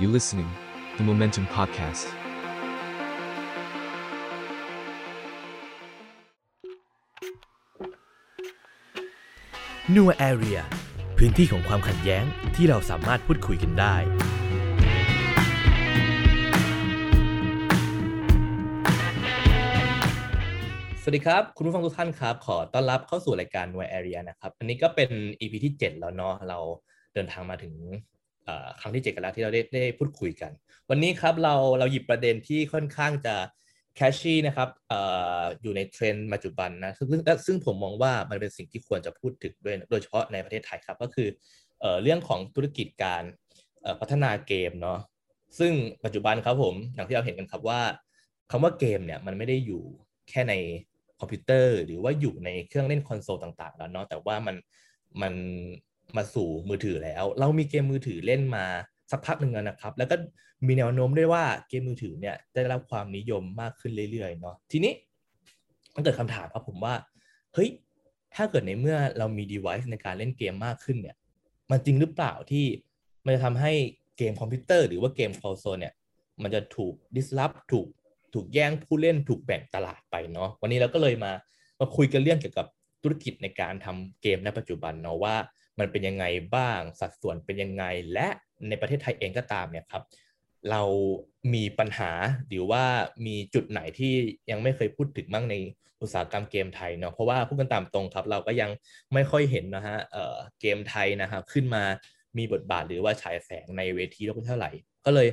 You listening, the Momentum Podcast. นัวแอเรียพื้นที่ของความขัดแย้งที่เราสามารถพูดคุยกันได้ สวัสดีครับ คุณผู้ฟังทุกท่านครับ ขอต้อนรับเข้าสู่รายการ w ว r Area นะครับ อันนี้ก็เป็น EP ที่ 7 แล้วเนาะเราเดินทางมาถึงเอ่อ ครั้งที่ 7 กันแล้วที่เราได้ได้พูดคุยกัน วันนี้ครับเราเราหยิบประเด็นที่ค่อนข้างจะแคชชี่นะครับออยู่ในเทรนด์ปัจจุบันนะซึ่งซึ่งผมมองว่ามันเป็นสิ่งที่ควรจะพูดถึงด้วยโดยเฉพาะในประเทศไทยครับ ก็คือเออเรื่องของธุรกิจการพัฒนาเกมเนาะซึ่งปัจจุบันครับผมอย่างที่เราเห็นกันครับว่าคำว่าเกมเนี่ยมันไม่ได้อยู่แค่ในคอมพิวเตอร์ หรือว่าอยู่ในเครื่องเล่นคอนโซลต่างๆ แล้วเนาะแต่ว่ามันมัน มาสู่มือถือแล้ว เรามีเกมมือถือเล่นมาสักพักหนึ่งแล้วนะครับ แล้วก็มีแนวโน้มด้วยว่าเกมมือถือเนี่ยได้รับความนิยมมากขึ้นเรื่อยๆเนาะทีนี้มันเกิดคำถามครับผมว่าเฮ้ยถ้าเกิดในเมื่อเรามี device ในการเล่นเกมมากขึ้นเนี่ย มันจริงหรือเปล่าที่มันจะทำให้เกมคอมพิวเตอร์หรือว่าเกมคอนโซลเนี่ย มันจะถูก disrupt ถูกถูกแย่งผู้เล่นถูกแบ่งตลาดไปเนาะวันนี้เราก็เลยมามาคุยกันเรื่องเกี่ยวกับธุรกิจในการทำเกมในปัจจุบันเนาะว่า มันเป็นยังไงบ้าง สัดส่วนเป็นยังไง และในประเทศไทยเองก็ตามเนี่ยครับ เรามีปัญหาหรือว่ามีจุดไหนที่ยังไม่เคยพูดถึงบ้างในอุตสาหกรรมเกมไทยเนาะเพราะว่าพูดกันตามตรงครับ เราก็ยังไม่ค่อยเห็นนะฮะเเกมไทยนะครับขึ้นมามีบทบาทหรือว่าฉายแสงในเวทีโลกเท่าไหร่ ก็เลย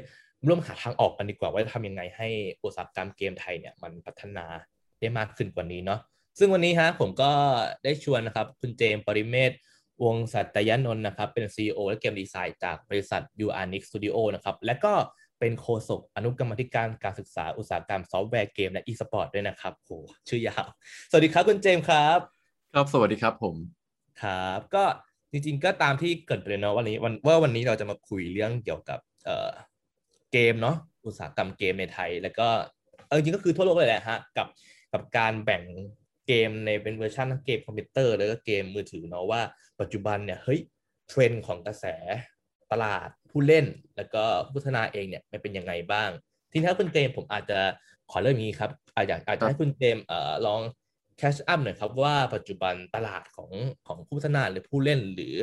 ร่วมหาทางออกกันดีกว่าว่าจะทำยังไงให้อุตสาหกรรมเกมไทยเนี่ยมันพัฒนาได้มากขึ้นกว่านี้เนาะซึ่งวันนี้ฮะผมก็ได้ชวนนะครับคุณเจมส์ปริเมธ วงศ์สัตยนนท์นะครับเป็น CEO และ game design จากบริษัท u r n i x Studio นะครับและก็เป็นโฆษกอนุกรรมธิการการศึกษาอุตสาหกรรมซอฟต์แวร์เกมและ e-sport ด้วยนะครับโหชื่อยาว สวัสดีครับคุณเจมส์ครับ ครับสวัสดีครับผมครับก็จริงๆก็ตามที่เกริ่นไปเลยเนาะวันนี้วันว่าวันนี้เราจะมาคุยเรื่องเกี่ยวกับเอ่อเกมเนาะอุตสาหกรรมเกมในไทย แล้วก็เออจริงก็คือทั่วโลกเลยแหละฮะกับกับการแบ่ง เกมในเป็นเวอร์ชันทั้งเกมคอมพิวเตอร์แล้วก็เกมมือถือเนาะว่าปัจจุบันเนี่ยเฮ้ยเทรนด์ของกระแสตลาดผู้เล่น แล้วก็ผู้พัฒนาเองเนี่ยมันเป็นยังไงบ้าง ทีนี้ถ้าคุณเจมส์ผมอาจจะขอเริ่มอย่างนี้ครับอาจจะอาจจะให้คุณเจมส์เอ่อลอง catch up หน่อยครับว่าปัจจุบันตลาดของของผู้พัฒนาหรือผู้เล่นหรือ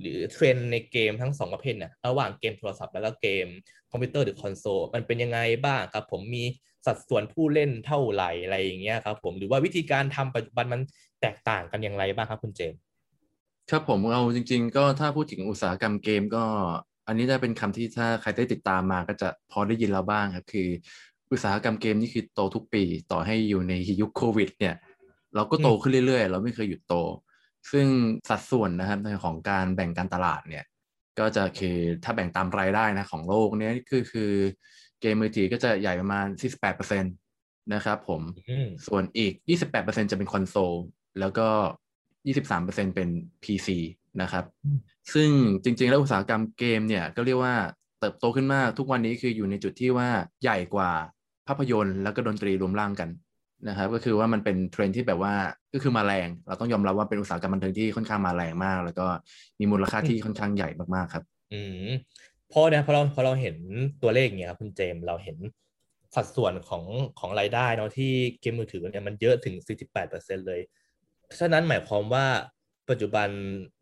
หรือเทรนด์ในเกมทั้งสองประเภทเนี่ยระหว่างเกมโทรศัพท์แล้วก็เกมคอมพิวเตอร์หรือคอนโซลมันเป็นยังไงบ้างครับ ผมมี สัดส่วนผู้เล่นเท่าไหร่อะไรอย่างเงี้ยครับ ผมหรือว่าวิธีการทำปัจจุบันมันแตกต่างกันอย่างไรบ้างครับคุณเจมส์ครับผมเอาจริง ๆ ก็ถ้าพูดถึงอุตสาหกรรมเกมก็ อันนี้จะเป็นคำที่ถ้าใครได้ติดตามมาก็จะพอได้ยินเราบ้างครับคือ อุตสาหกรรมเกมนี่คือโตทุกปี ต่อให้อยู่ในยุคโควิด เนี่ย เราก็โตขึ้นเรื่อยๆ เราไม่เคยหยุดโต ซึ่งสัดส่วนนะครับในของการแบ่งการตลาดเนี่ย ก็จะคือถ้าแบ่งตามรายได้นะของโลกเนี้ยคือคือ เกมมือถือก็จะใหญ่ประมาณ 48%นะครับผม ส่วนอีก 28%จะเป็นคอนโซล แล้วก็ 23%เป็น PC นะครับ ซึ่งจริง ๆ แล้วอุตสาหกรรมเกมเนี่ย ก็เรียกว่าเติบโตขึ้นมาก ทุกวันนี้คืออยู่ในจุดที่ว่าใหญ่กว่าภาพยนตร์แล้วก็ดนตรีรวมร่างกันนะครับก็คือว่ามันเป็นเทรนที่แบบว่าก็คือมาแรง เราต้องยอมรับว่าเป็นอุตสาหกรรมบันเทิงที่ค่อนข้างมาแรงมาก แล้วก็มีมูลค่าที่ค่อนข้างใหญ่มากๆครับ อืม เพอเนี่ยพอเราพอเราเห็นตัวเลขอย่างเงี้ยครับคุณเจมเราเห็นสัดส่วนของของรายได้เนาะที่เกมมือถือเนี่ยมันเยอะถึง 48%เลยฉะนั้นหมายความว่าปัจจุบัน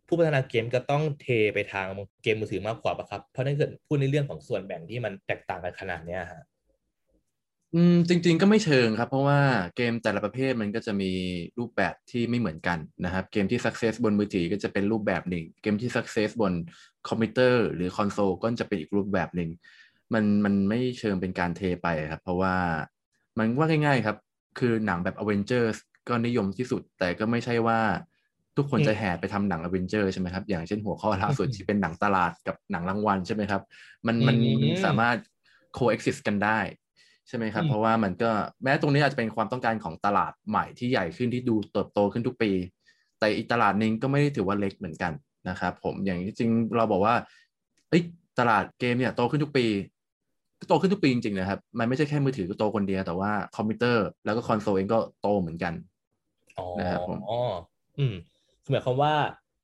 ผู้พัฒนาเกมก็ต้องเทไปทางเกมมือถือมากกว่าปะครับ เพราะนั่นเกิดพูดในเรื่องของส่วนแบ่งที่มันแตกต่างกันขนาดเนี้ยฮะอืมจริง ๆ ก็ไม่เชิงครับ เพราะว่าเกมแต่ละประเภทมันก็จะมีรูปแบบที่ไม่เหมือนกันนะครับ เกมที่ success บนมือถือก็จะเป็นรูปแบบหนึ่ง เกมที่ success บน คอมพิวเตอร์หรือคอนโซลก็จะเป็นอีกรูปแบบหนึ่งมันมันไม่เชิงเป็นการเทไปครับ เพราะว่ามันว่าง่าย ๆครับ คือหนังแบบ Avengers ก็นิยมที่สุด แต่ก็ไม่ใช่ว่าทุกคนจะแห่ไปทำหนัง Avengers ใช่ไหมครับ อย่างเช่นหัวข้อล่าสุดที่เป็นหนังตลาดกับหนังรางวัลใช่ไหมครับ มันมันสามารถ coexist กันได้ ใช่ไหมครับ เพราะว่ามันก็แม้ตรงนี้อาจจะเป็นความต้องการของตลาดใหม่ที่ใหญ่ขึ้นที่ดูเติบโตขึ้นทุกปี แต่อีกตลาดหนึ่งก็ไม่ได้ถือว่าเล็กเหมือนกัน นะครับผมอย่างจริงเราบอกว่าเอ้ยตลาดเกมเนี่ยโตขึ้นทุกปีก็โตขึ้นทุกปีจริงๆนะครับ มันไม่ใช่แค่มือถือก็โตคนเดียว แต่ว่าคอมพิวเตอร์แล้วก็คอนโซลเองก็โตเหมือนกันอ๋อนะครับผมอ๋ออืมคือหมายความว่า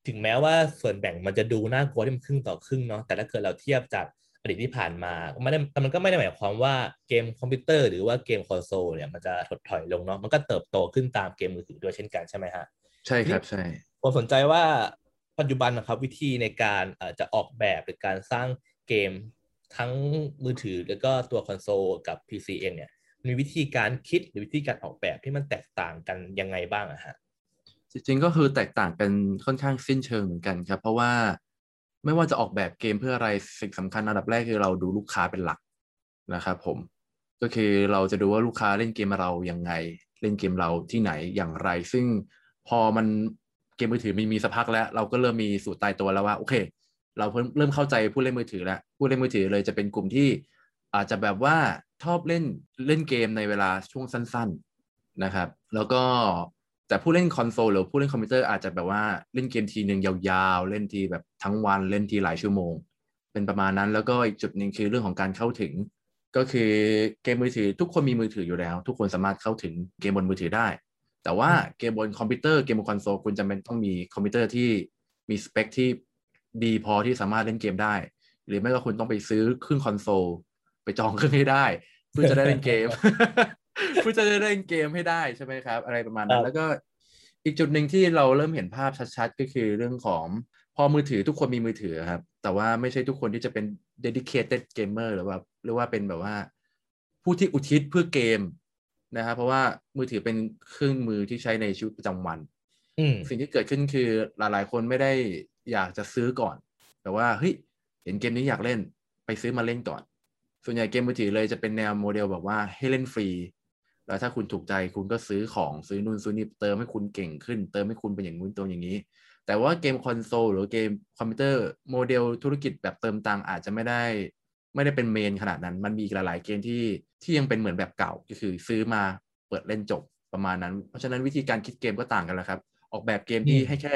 ถึงแม้ว่าส่วนแบ่งมันจะดูน่ากลัวที่มันครึ่งต่อครึ่งเนาะแต่ถ้าเกิดเราเทียบจากอดีตที่ผ่านมาไม่ได้แต่มันก็ไม่ได้หมายความว่าเกมคอมพิวเตอร์หรือว่าเกมคอนโซลเนี่ยมันจะถดถอยลงเนาะมันก็เติบโตขึ้นตามเกมมือถือด้วยเช่นกันใช่ไหมฮะใช่ครับใช่ผมสนใจว่า ปัจจุบันนะครับวิธีในการจะออกแบบหรือการสร้างเกมทั้งมือถือแล้วก็ตัวคอนโซลกับ PC เองเนี่ยมีวิธีการคิดหรือวิธีการออกแบบที่มันแตกต่างกันยังไงบ้างอะฮะจริงๆก็คือแตกต่างกันค่อนข้างสิ้นเชิงเหมือนกันครับ เพราะว่าไม่ว่าจะออกแบบเกมเพื่ออะไรสิ่งสำคัญอันดับแรกคือเราดูลูกค้าเป็นหลักนะครับผมก็คือเราจะดูว่าลูกค้าเล่นเกมเรายังไง เล่นเกมเราที่ไหนอย่างไร ซึ่งพอมัน กมมือถือมีมีสักพักแล้ว เราก็เริ่มมีสูตรตายตัวแล้วว่าโอเค เราเพิ่มเริ่มเข้าใจผู้เล่นมือถือแล้วผู้เล่นมือถือเลยจะเป็นกลุ่มที่อาจจะแบบว่าชอบเล่นเล่นเกมในเวลาช่วงสั้น ๆนะครับ แล้วก็แต่ผู้เล่นคอนโซลหรือผู้เล่นคอมพิวเตอร์อาจจะแบบว่าเล่นเกมทีหนึ่งยาวๆ เล่นทีแบบทั้งวันเล่นทีหลายชั่วโมง เป็นประมาณนั้น แล้วก็อีกจุดหนึ่งคือเรื่องของการเข้าถึง ก็คือเกมมือถือทุกคนมีมือถืออยู่แล้ว ทุกคนสามารถเข้าถึงเกมบนมือถือได้ แต่ว่าเกมบนคอมพิวเตอร์เกมบนคอนโซลคุณจำเป็นต้องมีคอมพิวเตอร์ที่มีสเปคที่ดีพอที่สามารถเล่นเกมได้ หรือไม่ก็คุณต้องไปซื้อเครื่องคอนโซลไปจองเครื่องให้ได้ เพื่อจะได้เล่นเกม เพื่อจะได้เล่นเกมให้ได้ใช่ไหมครับ อะไรประมาณนั้ครันบแล้วก็อีกจุดหนึ่งที่เราเริ่มเห็นภาพชัดๆ ก็คือเรื่องของพอมือถือทุกคนมีมือถือครับ แต่ว่าไม่ใช่ทุกคนที่จะเป็น dedicated gamer หรือว่าหรือว่าเป็นแบบว่า ผู้ที่อุทิศเพื่อเกม นะครับเพราะว่ามือถือเป็นเครื่องมือที่ใช้ในชีวิตประจำวันอืมสิ่งที่เกิดขึ้นคือหลาย ๆ คนไม่ได้อยากจะซื้อก่อน แต่ว่าเฮ้ยเห็นเกมนี้อยากเล่นไปซื้อมาเล่นก่อน ส่วนใหญ่เกมมือถือเลยจะเป็นแนวโมเดลแบบว่าให้เล่นฟรี แล้วถ้าคุณถูกใจคุณก็ซื้อของซื้อนู่นซื้อนี่เติมให้คุณเก่งขึ้น เติมให้คุณเป็นอย่างนู้นตัวอย่างนี้ แต่ว่าเกมคอนโซลหรือเกมคอมพิวเตอร์โมเดลธุรกิจแบบเติมตังค์อาจจะไม่ได้ ไม่ได้เป็น main ขนาดนั้น มันมีอีกหลาย ๆ เกมที่ที่ยังเป็นเหมือนแบบเก่าก็คือซื้อมาเปิดเล่นจบประมาณนั้น เพราะฉะนั้นวิธีการคิดเกมก็ต่างกันแล้วครับ ออกแบบเกมที่อืมให้แค่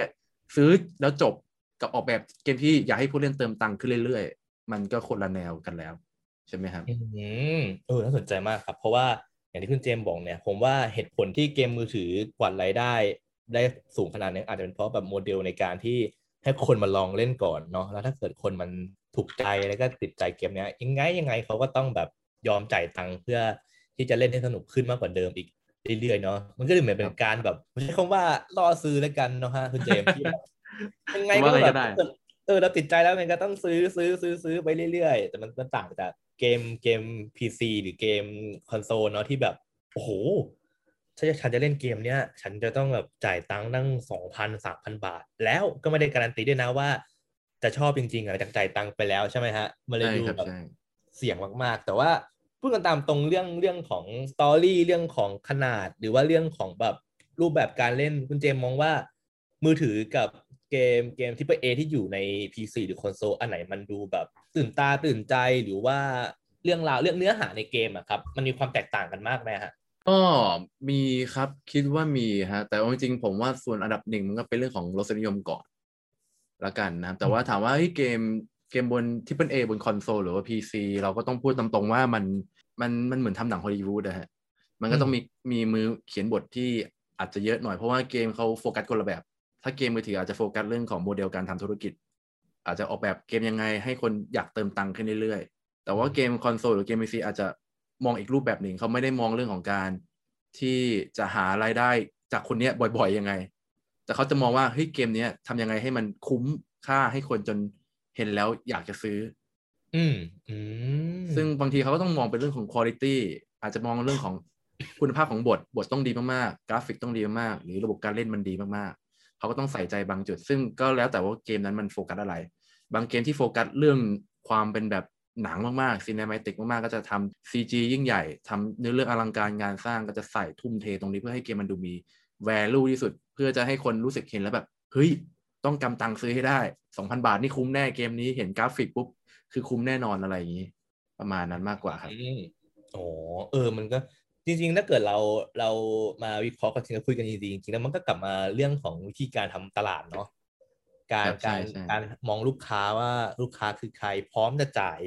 ซื้อแล้วจบกับออกแบบเกมที่อยากให้ผู้เล่นเติมตังค์ขึ้นเรื่อย ๆ มันก็คนละแนวกันแล้ว ใช่ไหมครับอืมเออน่าสนใจมากครับ เพราะว่าอย่างที่คุณเจมส์บอกเนี่ย ผมว่าเหตุผลที่เกมมือถือกวาดรายได้ ได้สูงขนาดนี้อาจจะเป็นเพราะแบบโมเดลในการที่ให้คนมาลองเล่นก่อนเนาะแล้วถ้าเกิดคนมัน ถูกใจแล้วก็ติดใจเกมเนี้ยยังไงยังไงเขาก็ต้องแบบยอมจ่ายตังค์เพื่อที่จะเล่นให้สนุกขึ้นมากกว่าเดิมอีกเรื่อยๆเนาะมันก็เลยเหมือนเป็นการแบบไม่ใช่คำว่าล่อซื้อแล้วกันเนาะฮะคุณเจมส์ที่แบบยังไงก็ว่าไงแบก็บได้เออเราติดใจแล้วมันก็ต้องซื้อซื้อซื้อซื้อไปเรื่อยๆ แต่มันมันต่างจากเกมเกม PC หรือเกมคอนโซลเนาะที่แบบโอ้โหถ้าฉันจะเล่นเกมเนี้ย ฉันจะต้องแบบจ่ายตังค์ตั้งสองพันสามพันบาท แล้วก็ไม่ได้การันตีด้วยนะว่า จะชอบจริงๆหลังจากจ่ายตังค์ไปแล้วใช่ไหมฮะมันเลยใช่ดูครับแบบใช่เสี่ยงมากๆ แต่ว่าพูดกันตามตรงเรื่องเรื่องของสตอรี่เรื่องของขนาด หรือว่าเรื่องของแบบรูปแบบการเล่นคุณเจมส์มองว่า มือถือกับเกมเกมที่เป็นเอที่อยู่ใน PC หรือคอนโซลอันไหนมันดูแบบตื่นตาตื่นใจหรือว่าเรื่องราวเรื่องเนื้อหาในเกมอะครับ มันมีความแตกต่างกันมากไหมฮะก็มีครับคิดว่ามีฮะแต่ว่าจริงๆผมว่าส่วนอันดับหนึ่งมันก็เป็นเรื่องของรสนิยมก่อน ละกันนะครับ แต่ว่าถามว่าเฮ้ยเกมเกมบนที่เป็นเอบนคอนโซลหรือว่า PC เราก็ต้องพูดตามตรงว่ามันมันมันเหมือนทำหนังฮอลลีวูดนะฮะ มันก็ต้องมีมีมือเขียนบทที่อาจจะเยอะหน่อยเพราะว่าเกมเขาโฟกัสคนละแบบ ถ้าเกมมือถืออาจจะโฟกัสเรื่องของโมเดลการทำธุรกิจ อาจจะออกแบบเกมยังไงให้คนอยากเติมตังค์ขึ้นเรื่อยๆ แต่ว่าเกมคอนโซลหรือเกม PC อาจจะมองอีกรูปแบบหนึ่งเขาไม่ได้มองเรื่องของการที่จะหารายได้จากคนเนี้ยบ่อยๆยังไง แต่เขาจะมองว่าเฮ้ยเกมเนี้ยทำยังไงให้มันคุ้มค่าให้คนจนเห็นแล้วอยากจะซื้อ อืมอืมซึ่งบางทีเขาก็ต้องมองเป็นเรื่องของคุณ i t y อาจจะมองเรื่องของคุณภาพของบท บทต้องดีมากๆ กราฟิกต้องดีมากๆ หรือระบบการเล่นมันดีมากๆ เขาก็ต้องใส่ใจบางจุด ซึ่งก็แล้วแต่ว่าเกมนั้นมันโฟกัสอะไร บางเกมที่โฟกัสเรื่องความเป็นแบบหนังมากๆซีน e มติกมากๆ ก็จะทำ CG ยิ่งใหญ่ทำเนื้อเรื่องอลังการงานสร้างก็จะใส่ทุ่มเทตรงนี้เพื่อให้เกมมันดูมี value ที่สุด เพื่อจะให้คนรู้สึกเห็นแล้วแบบเฮ้ยต้องกำตังค์ซื้อให้ได้2,000บาทนี่คุ้มแน่เกมนี้เห็นกราฟิกปุ๊บคือคุ้มแน่นอนอะไรอย่างนี้ประมาณนั้นมากกว่าครับอืมโอ้เออมันก็จริงๆ ถ้าเกิดเราเรามาวิเคราะห์กันจริงๆคุยกันจริงๆจริงๆแล้วมันก็กลับมาเรื่องของวิธีการทำตลาดเนาะการครับใช่การใช่การมองลูกค้าว่าลูกค้าคือใครพร้อมจะจ่าย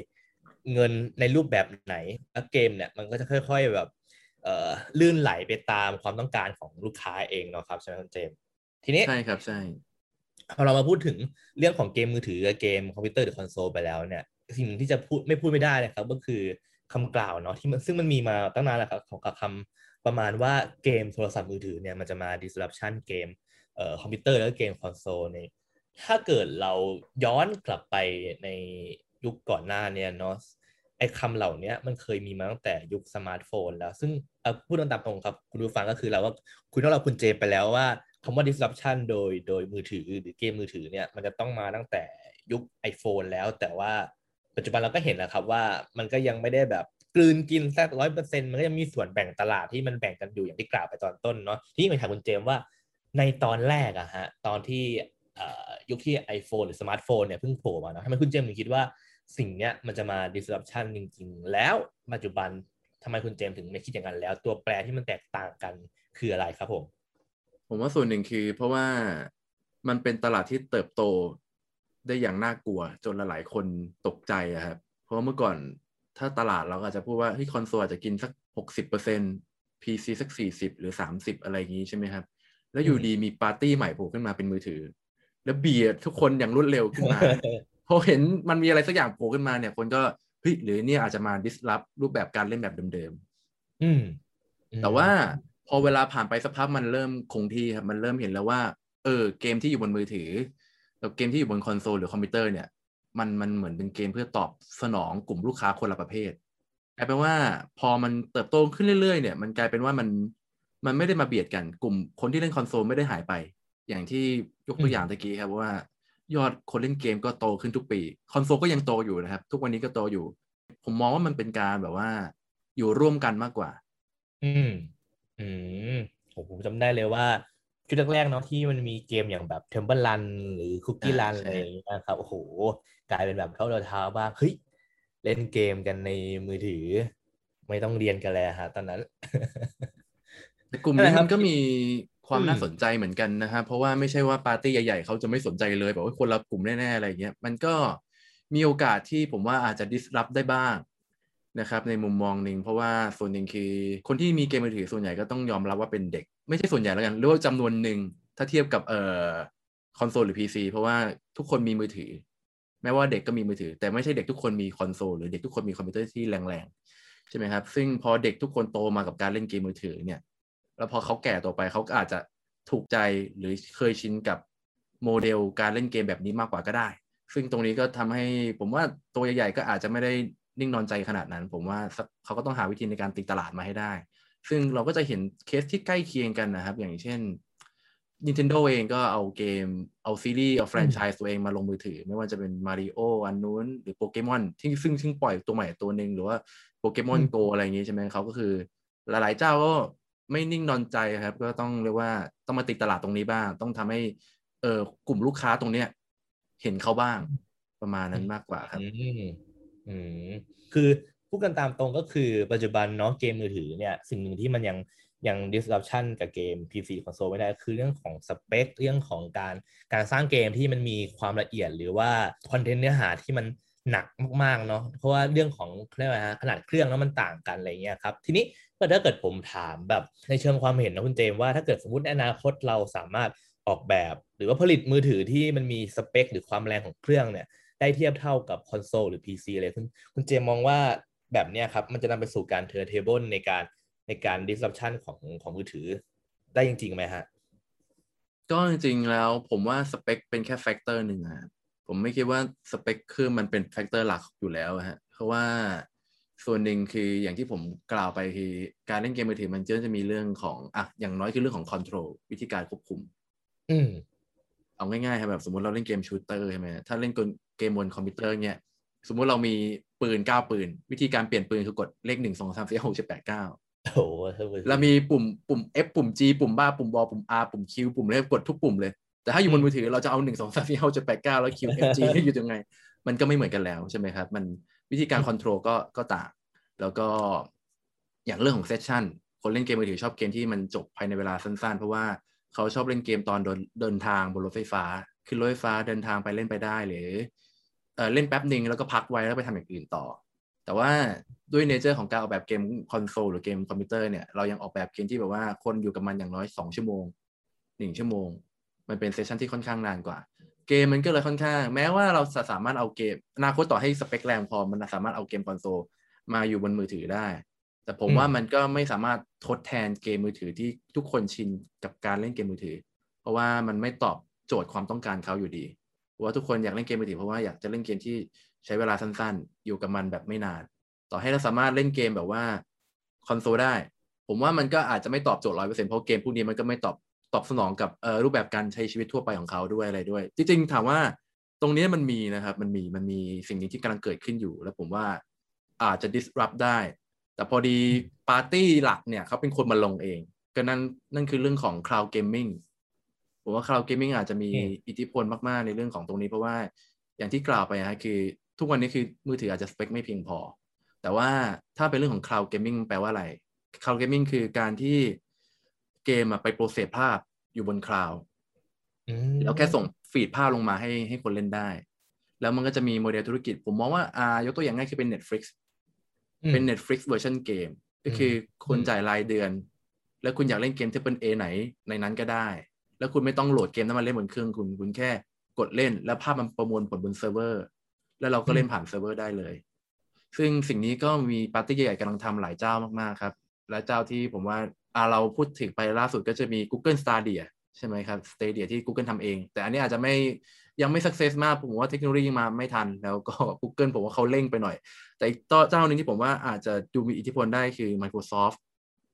เงินในรูปแบบไหนแล้วเกมเนี่ยมันก็จะค่อย ๆ แบบเอ่อ ลื่นไหลไปตามความต้องการของลูกค้าเองเนาะครับใช่ไหมคุณเจมส์ทีนี้ใช่ครับใช่พอเรามาพูดถึงเรื่องของเกมมือถือกับเกมคอมพิวเตอร์หรือคอนโซลไปแล้วเนี่ยสิ่งหนึ่งที่จะพูดไม่พูดไม่ได้นะครับ ก็คือคำกล่าวเนาะที่มันซึ่งมันมีมาตั้งนานแล้วครับของกับคำประมาณว่าเกมโทรศัพท์มือถือเนี่ยมันจะมา disruption เกมเอ่อคอมพิวเตอร์แล้วก็เกมคอนโซลเนี่ยถ้าเกิดเราย้อนกลับไปในยุคก่อนหน้าเนี่ยเนาะ ไอ้คำเหล่านี้มันเคยมีมาตั้งแต่ยุคสมาร์ทโฟน แล้วซึ่งพูดตามตรงครับ คุณผู้ฟังก็คือเราว่าคุณต้องเราคุณเจไปแล้วว่าคำว่า disruption โดยโดยมือถือหรือเกมมือถือเนี่ยมันจะต้องมาตั้งแต่ยุค iPhone แล้ว แต่ว่าปัจจุบันเราก็เห็นแล้วครับว่ามันก็ยังไม่ได้แบบกลืนกินแค่ร้อยเปอร์เซ็นต์มันก็ยังมีส่วนแบ่งตลาดที่มันแบ่งกันอยู่อย่างที่กล่าวไปตอนต้นเนาะที่มถามคุณเจมว่าในตอนแรกอะฮะตอนที่ยุคที่ iPhone หรือสมาร์ทโฟนเนี่ยเพิ่งโผล่มาเนาะทำไมคุณเจมถึงคิดว่า สิ่งเนี้ยมันจะมา disruption จริง ๆ แล้วปัจจุบันทำไมคุณเจมถึงไม่คิดอย่างนั้นแล้ว ตัวแปรที่มันแตกต่างกันคืออะไรครับผม ผมว่าส่วนหนึ่งคือ เพราะว่ามันเป็นตลาดที่เติบโตได้อย่างน่ากลัวจนหลายๆคนตกใจอะครับ เพราะเมื่อก่อนถ้าตลาดเราอาจจะพูดว่าเฮ้ยคอนโซลอาจจะกินสักหกสิบเปอร์เซ็นต์ PC สักสี่สิบหรือสามสิบอะไรอย่างนี้ใช่ไหมครับ แล้วอยู่ดีมีปาร์ตี้ใหม่โผล่ขึ้นมาเป็นมือถือ แล้วเบียดทุกคนอย่างรวดเร็วขึ้นมา พอเห็นมันมีอะไรสักอย่างโผล่ขึ้นมาเนี่ย คนก็เฮ้ยหรือเนี่ยอาจจะมา disrupt รูปแบบการเล่นแบบเดิมๆอืม แต่ว่าพอเวลาผ่านไปสักพักมันเริ่มคงที่ครับมันเริ่มเห็นแล้วว่า เออ เกมที่อยู่บนมือถือกับเกมที่อยู่บนคอนโซลหรือคอมพิวเตอร์เนี่ย มันมันเหมือนเป็นเกมเพื่อตอบสนองกลุ่มลูกค้าคนละประเภทกลายเป็นว่าพอมันเติบโตขึ้นเรื่อยๆ เนี่ย มันกลายเป็นว่ามันมันไม่ได้มาเบียดกันกลุ่มคนที่เล่นคอนโซลไม่ได้หายไป อย่างที่ยกตัวอย่างตะกี้ครับว่า ยอดคนเล่นเกมก็โตขึ้นทุกปีคอนโซลก็ยังโตอยู่นะครับ ทุกวันนี้ก็โตอยู่ ผมมองว่ามันเป็นการแบบว่า อยู่ร่วมกันมากกว่า อืม อืมผมจำได้เลยว่าชุดแรกๆเนาะที่มันมีเกมอย่างแบบ Temple Run หรือ Cookie Run อะไรอย่างเงี้ยครับ โอ้โห กลายเป็นแบบเข้าเราเท้าบ้างเฮ้ย เล่นเกมกันในมือถือ ไม่ต้องเรียนกันแล้วฮะตอนนั้นแต่กลุ่มนี้มันก็มี ความน่าสนใจเหมือนกันนะครับเพราะว่าไม่ใช่ว่าปาร์ตี้ใหญ่ๆเขาจะไม่สนใจเลยแบบว่าคนละกลุ่มแน่ๆอะไรเงี้ยมันก็มีโอกาสที่ผมว่าอาจจะดิสรับได้บ้างนะครับในมุมมองหนึ่งเพราะว่าส่วนหนึ่งคือคนที่มีเกมมือถือส่วนใหญ่ก็ต้องยอมรับว่าเป็นเด็ก ไม่ใช่ส่วนใหญ่แล้วกันหรือว่าจำนวนหนึ่งถ้าเทียบกับเอ่อคอนโซลหรือ PC เพราะว่าทุกคนมีมือถือ แม้ว่าเด็กก็มีมือถือ แต่ไม่ใช่เด็กทุกคนมีคอนโซลหรือเด็กทุกคนมีคอมพิวเตอร์ที่แรงๆใช่ไหมครับซึ่งพอเด็กทุกคนโตมากับการเล่นเกมมือถือเนี่ย แล้วพอเขาแก่ตัวไปเขาก็อาจจะถูกใจหรือเคยชินกับโมเดลการเล่นเกมแบบนี้มากกว่าก็ได้ ซึ่งตรงนี้ก็ทำให้ผมว่าตัวใหญ่ๆก็อาจจะไม่ได้นิ่งนอนใจขนาดนั้น ผมว่าเขาก็ต้องหาวิธีในการตีตลาดมาให้ได้ ซึ่งเราก็จะเห็นเคสที่ใกล้เคียงกันนะครับ อย่างเช่น Nintendo เองก็เอาเกมเอาซีรีส์เอาแฟรนไชส์ตัวเองมาลงมือถือ ไม่ว่าจะเป็นมาริโออันนู้นหรือโปเกมอนที่ซึ่งซึ่งปล่อยตัวใหม่ตัวหนึ่งหรือว่าโปเกมอนโกอะไรอย่างนี้ใช่ไหมเขาก็คือ หลายๆเจ้าก็ ไม่นิ่งนอนใจครับ ก็ต้องเรียกว่าต้องมาติดตลาดตรงนี้บ้าง ต้องทำให้เออกลุ่มลูกค้าตรงเนี้ย เห็นเขาบ้างประมาณนั้นมากกว่าครับอืมคือพูดกันตามตรงก็คือปัจจุบันเนาะเกมมือถือเนี่ย สิ่งหนึ่งที่มันยังยัง disruption กับเกม PC คอนโซลไม่ได้คือเรื่องของสเปคเรื่องของการการสร้างเกมที่มันมีความละเอียดหรือว่าคอนเทนต์เนื้อหาที่มันหนักมากๆเนาะเพราะว่าเรื่องของเรียกว่าขนาดเครื่องแล้วมันต่างกันอะไรเงี้ยครับ ทีนี้ ก็ถ้าเกิดผมถามแบบในเชิงความเห็นนะคุณเจมว่าถ้าเกิดสมมติในอนาคตเราสามารถออกแบบ หรือว่าผลิตมือถือที่มันมีสเปค หรือความแรงของเครื่องเนี่ยได้เทียบเท่ากับคอนโซลหรือ PC เลยคุณคุณเจมมองว่าแบบเนี้ยครับมันจะนำไปสู่การ turn table ในการในการ disruption ของของมือถือได้จริงๆไหมฮะ ก็จริงๆแล้วผมว่าสเปคเป็นแค่ factor หนึ่งครับผมไม่คิดว่าสเปคเครื่องมันเป็น factor หลักอยู่แล้วฮะเพราะว่า ส่วนหนึ่งคืออย่างที่ผมกล่าวไปคือการเล่นเกมมือถือมันจะจะมีเรื่องของอะอย่างน้อยคือเรื่องของ control วิธีการควบคุม อืมเอาง่ายๆครับแบบสมมติเราเล่นเกม shooter ใช่ไหมถ้าเล่นเกมบนคอมพิวเตอร์เนี่ยสมมุติเรามีปืนเก้าปืน วิธีการเปลี่ยนปืนคือกดเลขหนึ่งสองสามสี่หกเจ็ดแปดเก้าโอ้เรามีปุ่มปุ่ม F ปุ่ม G ปุ่มบ้าปุ่มบอปุ่ม R ปุ่ม Q ปุ่มเล็บกดทุกปุ่มเลย แต่ถ้าอยู่บนมือถือเราจะเอาหนึ่งสองสามสี่หกเจ็ดแปดเก้าแล้ว Q F G ให้อยู่ยังไง มันก็ไม่เหมือนกันแล้วใช่ไหมครับ มัน วิธีการ control ก็ก็ต่างแล้วก็อย่างเรื่องของ sessionคนเล่นเกมมือถือชอบเกมที่มันจบภายในเวลาสั้นๆ เพราะว่าเขาชอบเล่นเกมตอนเดินเดินทางบนรถไฟฟ้า ขึ้นรถไฟฟ้าเดินทางไปเล่นไปได้หรือเออเล่นแป๊บหนึ่งแล้วก็พักไว้แล้วไปทำอย่างอื่นต่อ แต่ว่าด้วย nature ของการออกแบบเกมคอนโซลหรือเกมคอมพิวเตอร์เนี่ยเรายังออกแบบเกมที่แบบว่าคนอยู่กับมันอย่างน้อย 2 ชั่วโมง 1 ชั่วโมง มันเป็น session ที่ค่อนข้างนานกว่า เกมมันก็เลยค่อนข้าง แม้ว่าเราสามารถเอาเกมอนาคตต่อให้สเปคแรงพอมันสามารถเอาเกมคอนโซลมาอยู่บนมือถือได้ แต่ผมว่ามันก็ไม่สามารถทดแทนเกมมือถือที่ทุกคนชินกับการเล่นเกมมือถือ เพราะว่ามันไม่ตอบโจทย์ความต้องการเขาอยู่ดีเพราะว่าทุกคนอยากเล่นเกมมือถือเพราะว่าอยากจะเล่นเกมที่ใช้เวลาสั้นๆ อยู่กับมันแบบไม่นาน ต่อให้เราสามารถเล่นเกมแบบว่าคอนโซลได้ ผมว่ามันก็อาจจะไม่ตอบโจทย์ร้อยเปอร์เซ็นต์เพราะเกมพวกนี้มันก็ไม่ตอบ ตอบสนองกับเอ่อรูปแบบการใช้ชีวิตทั่วไปของเขาด้วยอะไรด้วย จริงๆ ถามว่าตรงนี้มันมีนะครับ มันมีมันมีสิ่งนี้ที่กำลังเกิดขึ้นอยู่ แล้วผมว่าอาจจะ disrupt ได้ แต่พอดีปาร์ตี้หลักเนี่ยเขาเป็นคนมาลงเอง ก็นั่นนั่นคือเรื่องของ cloud gaming ผมว่า cloud gaming อาจจะมีอิทธิพลมากๆ ในเรื่องของตรงนี้เพราะว่าอย่างที่กล่าวไปนะคือทุกวันนี้คือมือถืออาจจะสเปคไม่เพียงพอ แต่ว่าถ้าเป็นเรื่องของ cloud gaming แปลว่าอะไร cloud gaming คือการที่ เกมไปโปรเซสภาพอยู่บนคลาวด์แล้วแค่ส่ง feed ภาพลงมาให้ให้คนเล่นได้ แล้วมันก็จะมีโมเดลธุรกิจ ผมมองว่าอ่ายกตัวอย่างง่ายคือเป็น Netflix เป็น Netflix เวอร์ชันเกม ก็คือคุณจ่ายรายเดือน แล้วคุณอยากเล่นเกมที่เป็น A ไหนในนั้นก็ได้ แล้วคุณไม่ต้องโหลดเกมนั้นมาเล่นบนเครื่องคุณคุณแค่กดเล่น แล้วภาพมันประมวลผลบนเซิร์ฟเวอร์ แล้วเราก็เล่นผ่านเซิร์ฟเวอร์ได้เลย ซึ่งสิ่งนี้ก็มีปาร์ตี้ใหญ่ๆกำลังทำหลายเจ้ามากๆครับ และเจ้าที่ผมว่าอ่า เราพูดถึงไปล่าสุดก็จะมี Google Stadia ใช่ไหมครับ Stadia ที่ Google ทำเอง แต่อันนี้อาจจะไม่ยังไม่ success มาก ผมว่าเทคโนโลยียังมาไม่ทัน แล้วก็ Google ผมว่าเขาเร่งไปหน่อย แต่อีกเจ้าหนึ่งที่ผมว่าอาจจะดูมีอิทธิพลได้คือ Microsoft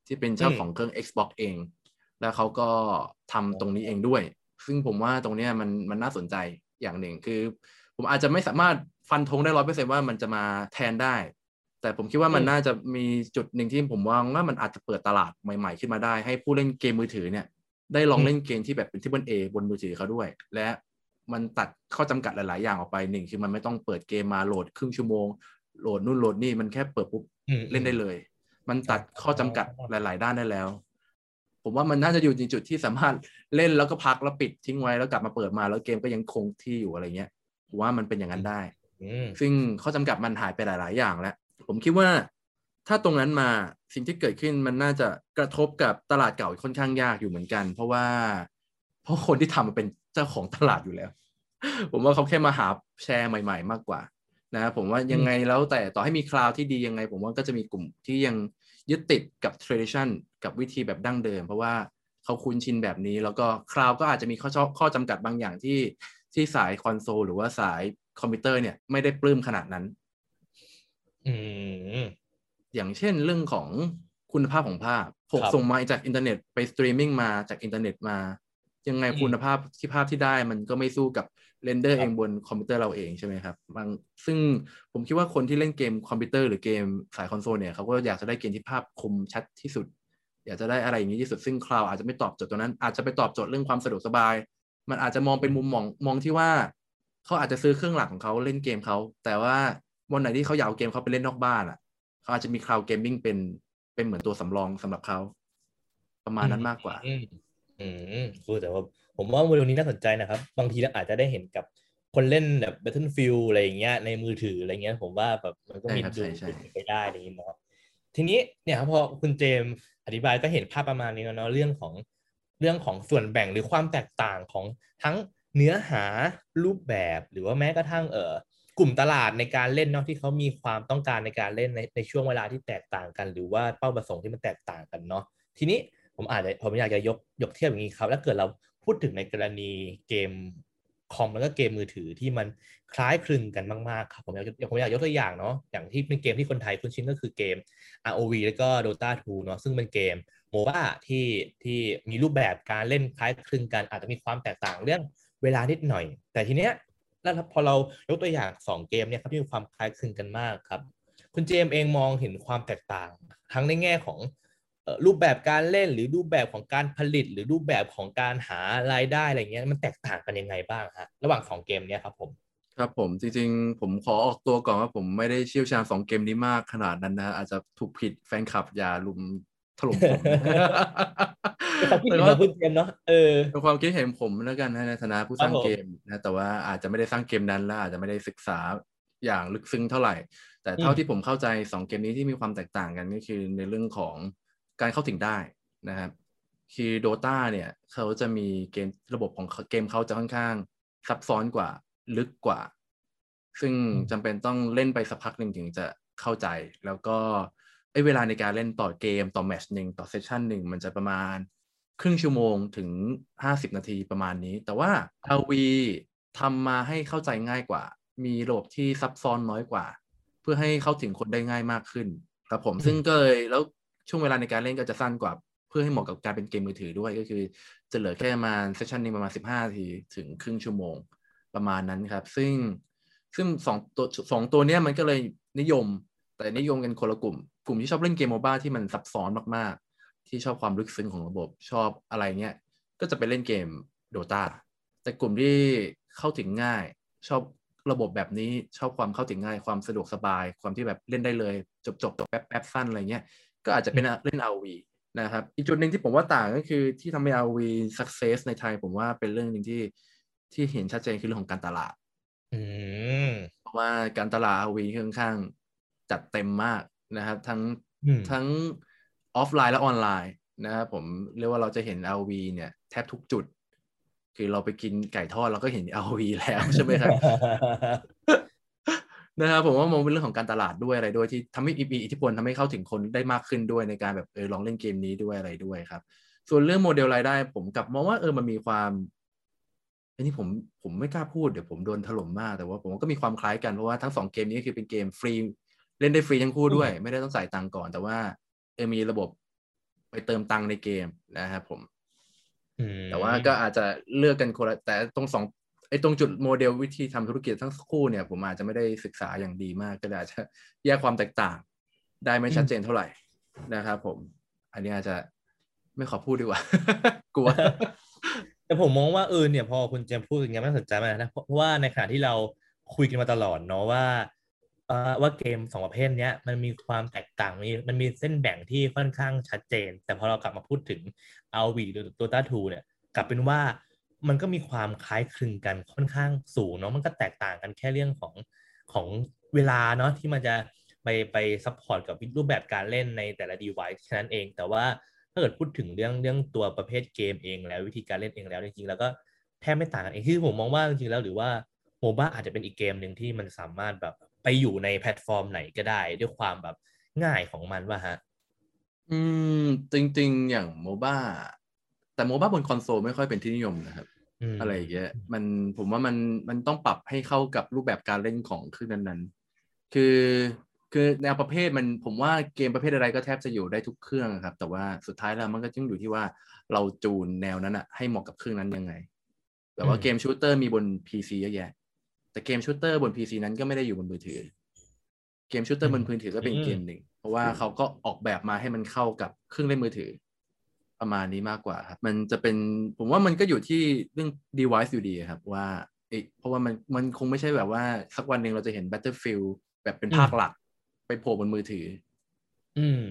ที่เป็นเจ้าของเครื่อง Xbox เอง แล้วเขาก็ทำตรงนี้เองด้วย ซึ่งผมว่าตรงนี้มันมันน่าสนใจอย่างหนึ่งคือ ผมอาจจะไม่สามารถฟันธงได้ร้อยเปอร์เซ็นว่ามันจะมาแทนได้ แต่ผมคิดว่ามันน่าจะมีจุดหนึ่งที่ผมวางว่ามันอาจจะเปิดตลาดใหม่ๆ ขึ้นมาได้ ให้ผู้เล่นเกมมือถือเนี่ย ได้ลองเล่นเกมที่แบบเป็นที่บนเอบนมือถือเขาด้วย และมันตัดข้อจำกัดหลาย ๆ อย่างออกไปหนึ่งคือมันไม่ต้องเปิดเกมมาโหลดครึ่งชั่วโมงโหลดนู่นโหลดนี่มันแค่เปิดปุ๊บเล่นได้เลย มันตัดข้อจำกัดหลาย ๆ ด้านได้แล้ว ผมว่ามันน่าจะอยู่ในจุดที่สามารถเล่นแล้วก็พักแล้วปิดทิ้งไว้แล้วกลับมาเปิดมาแล้วเกมก็ยังคงที่อยู่อะไรเงี้ยผมว่ามันเป็นอย่างนั้นได้ซึ่งข้อจำกัดมันหายไปหลาย ๆ อย่างแล้ว ผมคิดว่าถ้าตรงนั้นมาสิ่งที่เกิดขึ้นมันน่าจะกระทบกับตลาดเก่าค่อนข้างยากอยู่เหมือนกัน เพราะว่า เพราะคนที่ทำมันเป็นเจ้าของตลาดอยู่แล้ว ผมว่าเขาแค่มาหาแชร์ใหม่ ๆ มากกว่านะผมว่ายังไงแล้วแต่ต่อให้มีคลาวที่ดียังไง ผมว่าก็จะมีกลุ่มที่ยังยึดติดกับ tradition กับวิธีแบบดั้งเดิม เพราะว่าเขาคุ้นชินแบบนี้ แล้วก็คลาวด์ก็อาจจะมีข้อข้อจำกัดบางอย่างที่ที่สายคอนโซลหรือว่าสายคอมพิวเตอร์เนี่ยไม่ได้ปลื้มขนาดนั้น อืมอย่างเช่นเรื่องของคุณภาพของภาพผมส่งมาจากอินเทอร์เน็ตไปสตรีมมิ่งมาจากอินเทอร์เน็ตมา ยังไงคุณภาพที่ภาพที่ได้มันก็ไม่สู้กับ render เองบนคอมพิวเตอร์เราเองใช่ไหมครับบางซึ่งผมคิดว่าคนที่เล่นเกมคอมพิวเตอร์หรือเกมสายคอนโซลเนี่ยเขาก็อยากจะได้เกมที่ภาพคมชัดที่สุด อยากจะได้อะไรอย่างนี้ที่สุดซึ่งคลาวด์อาจจะไม่ตอบโจทย์ตรงนั้น อาจจะไปตอบโจทย์เรื่องความสะดวกสบาย มันอาจจะมองเป็นมุมมองมองที่ว่าเขาอาจจะซื้อเครื่องหลักของเขาเล่นเกมเขาแต่ว่า วันไหนที่เขาอยากเอาเกมเขาไปเล่นนอกบ้านอะเขาอาจจะมี cloud gaming เป็นเป็นเหมือนตัวสำรองสำหรับเขาประมาณนั้นมากกว่าอืมอืมคือแต่ว่าผมว่าโมเดลนี้น่าสนใจนะครับ บางทีเราอาจจะได้เห็นกับคนเล่นแบบ Battlefield อะไรอย่างเงี้ยในมือถืออะไรเงี้ย ผมว่าแบบมันก็มีดูไปได้อะไรอย่างเงี้ยทีนี้เนี่ยพอคุณเจมอธิบายก็เห็นภาพประมาณนี้แล้วเนาะเรื่องของเรื่องของส่วนแบ่งหรือความแตกต่างของทั้งเนื้อหารูปแบบหรือว่าแม้กระทั่งเออ กลุ่มตลาดในการเล่นเนาะที่เขามีความต้องการในการเล่นในในช่วงเวลาที่แตกต่างกัน หรือว่าเป้าประสงค์ที่มันแตกต่างกันเนาะทีนี้ผมอาจจะผมอยากจะยกยกเทียบอย่างนี้ครับแล้วเกิดเราพูดถึงในกรณีเกมคอมแล้วก็เกมมือถือที่มันคล้ายคลึงกันมากๆครับผมอยากผมอยากยกตัวอย่างเนาะอย่างที่เป็นเกมที่คนไทยคุ้นชินก็คือเกม ROV แล้วก็ Dota 2เนาะซึ่งเป็นเกมโมบ้าที่ที่มีรูปแบบการเล่นคล้ายคลึงกันอาจจะมีความแตกต่างเรื่องเวลานิดหน่อย แต่ทีเนี้ย แล้วพอเรายกตัวอย่างสองเกมเนี่ยครับที่มีความคล้ายคลึงกันมากครับ คุณเจมเองมองเห็นความแตกต่าง ทั้งในแง่ของรูปแบบการเล่นหรือรูปแบบของการผลิต หรือรูปแบบของการหารายได้อะไรเงี้ยมันแตกต่างกันยังไงบ้างฮะระหว่างสองเกมเนี้ยครับผมครับผมจริงๆ ผมขอออกตัวก่อนว่าผมไม่ได้เชี่ยวชาญสองเกมนี้มากขนาดนั้นนะอาจจะถูกผิดแฟนคลับอย่าลุม ถล่มผมเป็นความคิดเห็นของคุณเจมเนาะเออเป็นความคิดเห็นผมแล้วกันนะในฐานะผู้สร้างเกมนะแต่ว่าอาจจะไม่ได้สร้างเกมนั้นแล้วอาจจะไม่ได้ศึกษาอย่างลึกซึ้งเท่าไหร่ แต่เท่าที่ผมเข้าใจสองเกมนี้ที่มีความแตกต่างกันก็คือในเรื่องของการเข้าถึงได้นะครับคือ Dota เนี่ยเขาจะมีเกมระบบของเกมเขาจะค่อนข้างซับซ้อนกว่าลึกกว่า ซึ่งอืมจำเป็นต้องเล่นไปสักพักหนึ่งถึงจะเข้าใจ แล้วก็ ไอ้เวลาในการเล่นต่อเกมต่อแมตช์หนึ่งต่อเซสชันหนึ่งมันจะประมาณครึ่งชั่วโมงถึง 50 นาทีประมาณนี้ แต่ว่า LV ทำมาให้เข้าใจง่ายกว่า มีระบบที่ซับซ้อนน้อยกว่า เพื่อให้เข้าถึงคนได้ง่ายมากขึ้นครับผมอืมซึ่งก็เลยแล้วช่วงเวลาในการเล่นก็จะสั้นกว่า เพื่อให้เหมาะกับการเป็นเกมมือถือด้วยก็คือ จะเหลือแค่ประมาณเซสชันหนึงประมาณ 15นาทีถึงครึ่งชั่วโมงประมาณนั้นครับ ซึ่งซึ่งสองตัวสองตัวเนี้ยมันก็เลยนิยม แต่นิยมกันคนละกลุ่ม กลุ่มที่ชอบเล่นเกมโมบ้าที่มันซับซ้อนมากๆ ที่ชอบความลึกซึ้งของระบบชอบอะไรเงี้ยก็จะไปเล่นเกม Dota แต่กลุ่มที่เข้าถึงง่าย ชอบระบบแบบนี้ชอบความเข้าถึงง่ายความสะดวกสบาย ความที่แบบเล่นได้เลย จบจบแป๊บแป๊บสั้นอะไรเงี้ยก็อาจจะเป็นเล่น RV นะครับอีกจุดหนึ่งที่ผมว่าต่างก็คือที่ทำให้ RV success ในไทย ผมว่าเป็นเรื่องหนึ่งที่ที่เห็นชัดเจนคือเรื่องของการตลาดอืมเพราะว่าการตลาด RV ค่อนข้าง จัดเต็มมากนะครับ ทั้งอืมทั้งออฟไลน์และออนไลน์นะครับผมเรียกว่าเราจะเห็น RV เนี่ยแทบทุกจุด คือเราไปกินไก่ทอดเราก็เห็น RV แล้วใช่ไหมครับนะครับผมว่ามองเป็นเรื่องของการตลาดด้วยอะไรด้วยที่ทำให้มีอิทธิพลทำให้เข้าถึงคนได้มากขึ้นด้วยในการแบบเออลองเล่นเกมนี้ด้วยอะไรด้วยครับ ส่วนเรื่องโมเดลรายได้ ผมกลับมองว่าเออมันมีความอันนี้ผมผมไม่กล้าพูดเดี๋ยวผมโดนถล่มมากแต่ว่าผมว่าก็มีความคล้ายกันเพราะว่าทั้งสองเกมนี้คือเป็นเกมฟรี เล่นได้ฟรีทั้งคู่ด้วย ไม่ได้ต้องจ่ายตังค์ก่อน แต่ว่าเออมีระบบไปเติมตังค์ในเกมนะครับผมอืมแต่ว่าก็อาจจะเลือกกันคนละแต่ตรงสองไอ้ตรงจุดโมเดลวิธีทำธุรกิจทั้งคู่เนี่ย ผมอาจจะไม่ได้ศึกษาอย่างดีมาก ก็เลยอาจจะแยกความแตกต่าง ได้ไม่ชัดเจนเท่าไหร่นะครับผม อันนี้อาจจะไม่ขอพูดดีกว่ากลัวแต่ผมมองว่าเออเนี่ยพอคุณเจมส์พูดอย่างเงี้ยมันน่าสนใจมากนะเพราะเพราะว่าในขณะที่เราคุยกันมาตลอดเนาะว่าเอ่อ ว่าเกมสองประเภทนี้มันมีความแตกต่างมีมันมีเส้นแบ่งที่ค่อนข้างชัดเจน แต่พอเรากลับมาพูดถึง RoV หรือ Dota 2เนี่ยกลับเป็นว่ามันก็มีความคล้ายคลึงกันค่อนข้างสูงเนาะมันก็แตกต่างกันแค่เรื่องของของเวลาเนาะที่มันจะไปไป support กับรูปแบบการเล่นในแต่ละ device แค่นั้นเอง แต่ว่าถ้าเกิดพูดถึงเรื่องเรื่องตัวประเภทเกมเองแล้ววิธีการเล่นเองแล้วจริงๆแล้วก็แทบไม่ต่างกันเองที่ผมมองว่าจริงๆแล้วหรือว่าMOBA อาจจะเป็นอีกเกมหนึ่งที่มันสามารถแบบ ไปอยู่ในแพลตฟอร์มไหนก็ได้ ด้วยความแบบง่ายของมันว่าฮะ อืม จริง ๆ อย่าง MOBA แต่ MOBA บนคอนโซลไม่ค่อยเป็นที่นิยมนะครับมอะไรอย่างเงี้ยมันผมว่ามันมันต้องปรับให้เข้ากับรูปแบบการเล่นของเครื่องนั้นๆ คือคือแนวประเภทมันผมว่าเกมประเภทอะไรก็แทบจะอยู่ได้ทุกเครื่องครับ แต่ว่าสุดท้ายแล้วมันก็ต้องอยู่ที่ว่าเราจูนแนวนั้นอะให้เหมาะกับเครื่องนั้นยังไงแบบว่าเกม shooter มีบน PC เยอะแยะ แต่เกม shooter บน PC นั้นก็ไม่ได้อยู่บนมือถือ เกม shooter บนมือถือก็เป็นเกมหนึ่ง เพราะว่าเขาก็ออกแบบมาให้มันเข้ากับเครื่องเล่นมือถือ ประมาณนี้มากกว่าครับ มันจะเป็นผมว่ามันก็อยู่ที่เรื่อง device อยู่ดีครับ ว่าเอยเพราะว่ามันมันคงไม่ใช่แบบว่าสักวันหนึ่งเราจะเห็น Battlefield แบบเป็นภาคหลัก ไปโผล่บนมือถือ อืม